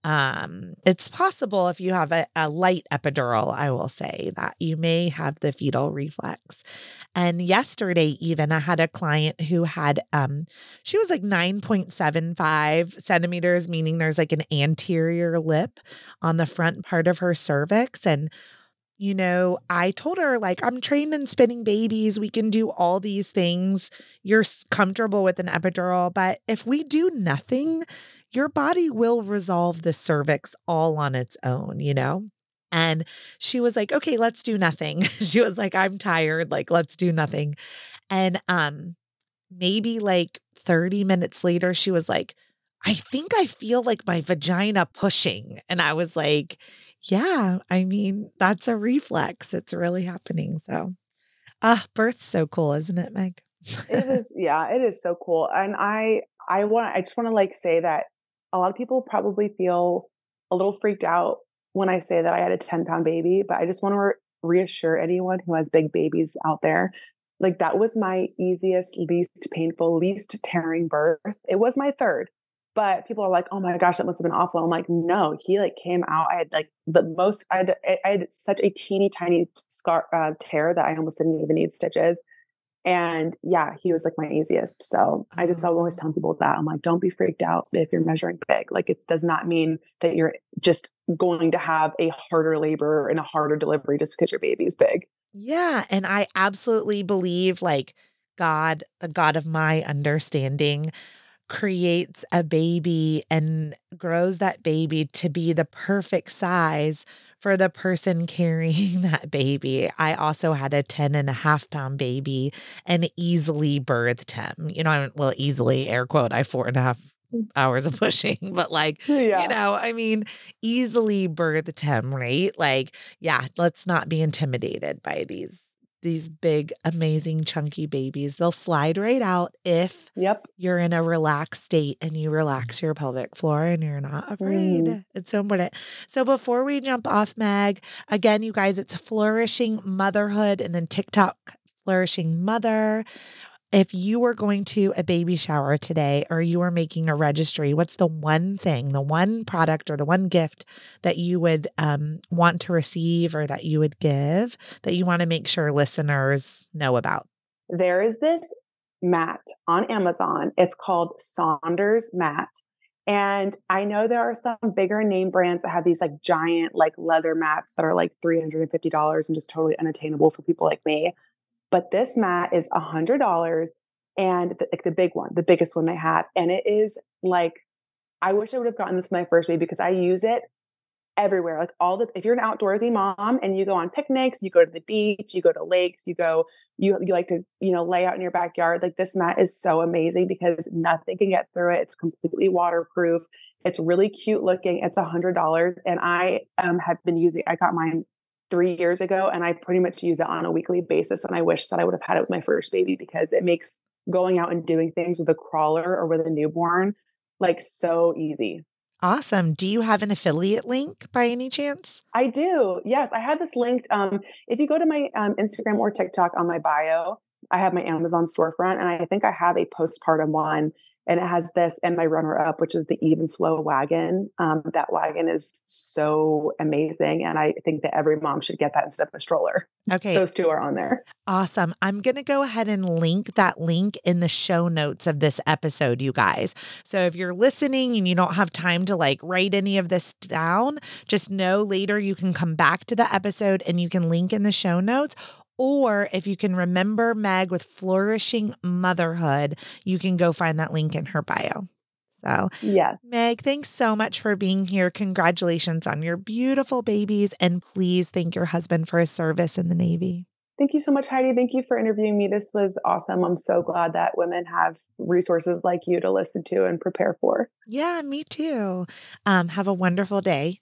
Speaker 1: Um, it's possible if you have a, a, light epidural, I will say that you may have the fetal reflex. And yesterday, even I had a client who had, um, she was like 9.75 centimeters, meaning there's like an anterior lip on the front part of her cervix. And you know, I told her, like, I'm trained in spinning babies. We can do all these things. You're comfortable with an epidural. But if we do nothing, your body will resolve the cervix all on its own, you know? And she was like, okay, let's do nothing. she was like, I'm tired. Like, let's do nothing. And um, maybe like 30 minutes later, she was like, I think I feel like my vagina pushing. And I was like, yeah, I mean, that's a reflex. It's really happening. So, ah, uh, birth's so cool, isn't it, Meg?
Speaker 2: it is. Yeah, it is so cool. And I, I want, I just want to like say that a lot of people probably feel a little freaked out when I say that I had a 10 pound baby, but I just want to re- reassure anyone who has big babies out there. Like that was my easiest, least painful, least tearing birth. It was my third, but people are like, "Oh my gosh, that must have been awful." I'm like, "No, he like came out. I had like the most. I had, I had such a teeny tiny scar uh, tear that I almost didn't even need stitches." And yeah, he was like my easiest. So I just oh. always tell people that I'm like, don't be freaked out if you're measuring big. Like it does not mean that you're just going to have a harder labor and a harder delivery just because your baby's big.
Speaker 1: Yeah, and I absolutely believe like God, the God of my understanding creates a baby and grows that baby to be the perfect size for the person carrying that baby. I also had a 10 and a half pound baby and easily birthed him. You know, I well, easily, air quote, I four and a half mm. hours of pushing, but like, yeah. you know, I mean, easily birthed him, right? Like, yeah, let's not be intimidated by these these big, amazing, chunky babies. They'll slide right out if
Speaker 2: yep.
Speaker 1: you're in a relaxed state and you relax your pelvic floor and you're not afraid. Mm. It's so important. So before we jump off, Meg, again, you guys, it's flourishing motherhood and then TikTok flourishing mother if you were going to a baby shower today or you were making a registry, what's the one thing, the one product or the one gift that you would um, want to receive or that you would give that you want to make sure listeners know about?
Speaker 2: There is this mat on Amazon. It's called Saunders Mat. And I know there are some bigger name brands that have these like giant like leather mats that are like $350 and just totally unattainable for people like me. But this mat is a hundred dollars and the, like the big one, the biggest one they have. And it is like I wish I would have gotten this my first baby because I use it everywhere. Like all the if you're an outdoorsy mom and you go on picnics, you go to the beach, you go to lakes, you go you you like to, you know, lay out in your backyard. Like this mat is so amazing because nothing can get through it. It's completely waterproof. It's really cute looking. It's a hundred dollars. And I um have been using I got mine three years ago and I pretty much use it on a weekly basis. And I wish that I would have had it with my first baby because it makes going out and doing things with a crawler or with a newborn like so easy.
Speaker 1: Awesome. Do you have an affiliate link by any chance?
Speaker 2: I do. Yes, I have this linked. Um, if you go to my um, Instagram or TikTok on my bio, I have my Amazon storefront, and I think I have a postpartum one and it has this and my runner up which is the Evenflo wagon um, that wagon is so amazing and i think that every mom should get that instead of a stroller.
Speaker 1: Okay.
Speaker 2: Those two are on there.
Speaker 1: Awesome. I'm going to go ahead and link that link in the show notes of this episode you guys. So if you're listening and you don't have time to like write any of this down just know later you can come back to the episode and you can link in the show notes or if you can remember Meg with flourishing motherhood, you can go find that link in her bio. So,
Speaker 2: yes.
Speaker 1: Meg, thanks so much for being here. Congratulations on your beautiful babies. And please thank your husband for his service in the Navy.
Speaker 2: Thank you so much, Heidi. Thank you for interviewing me. This was awesome. I'm so glad that women have resources like you to listen to and prepare for.
Speaker 1: Yeah, me too. Um, have a wonderful day.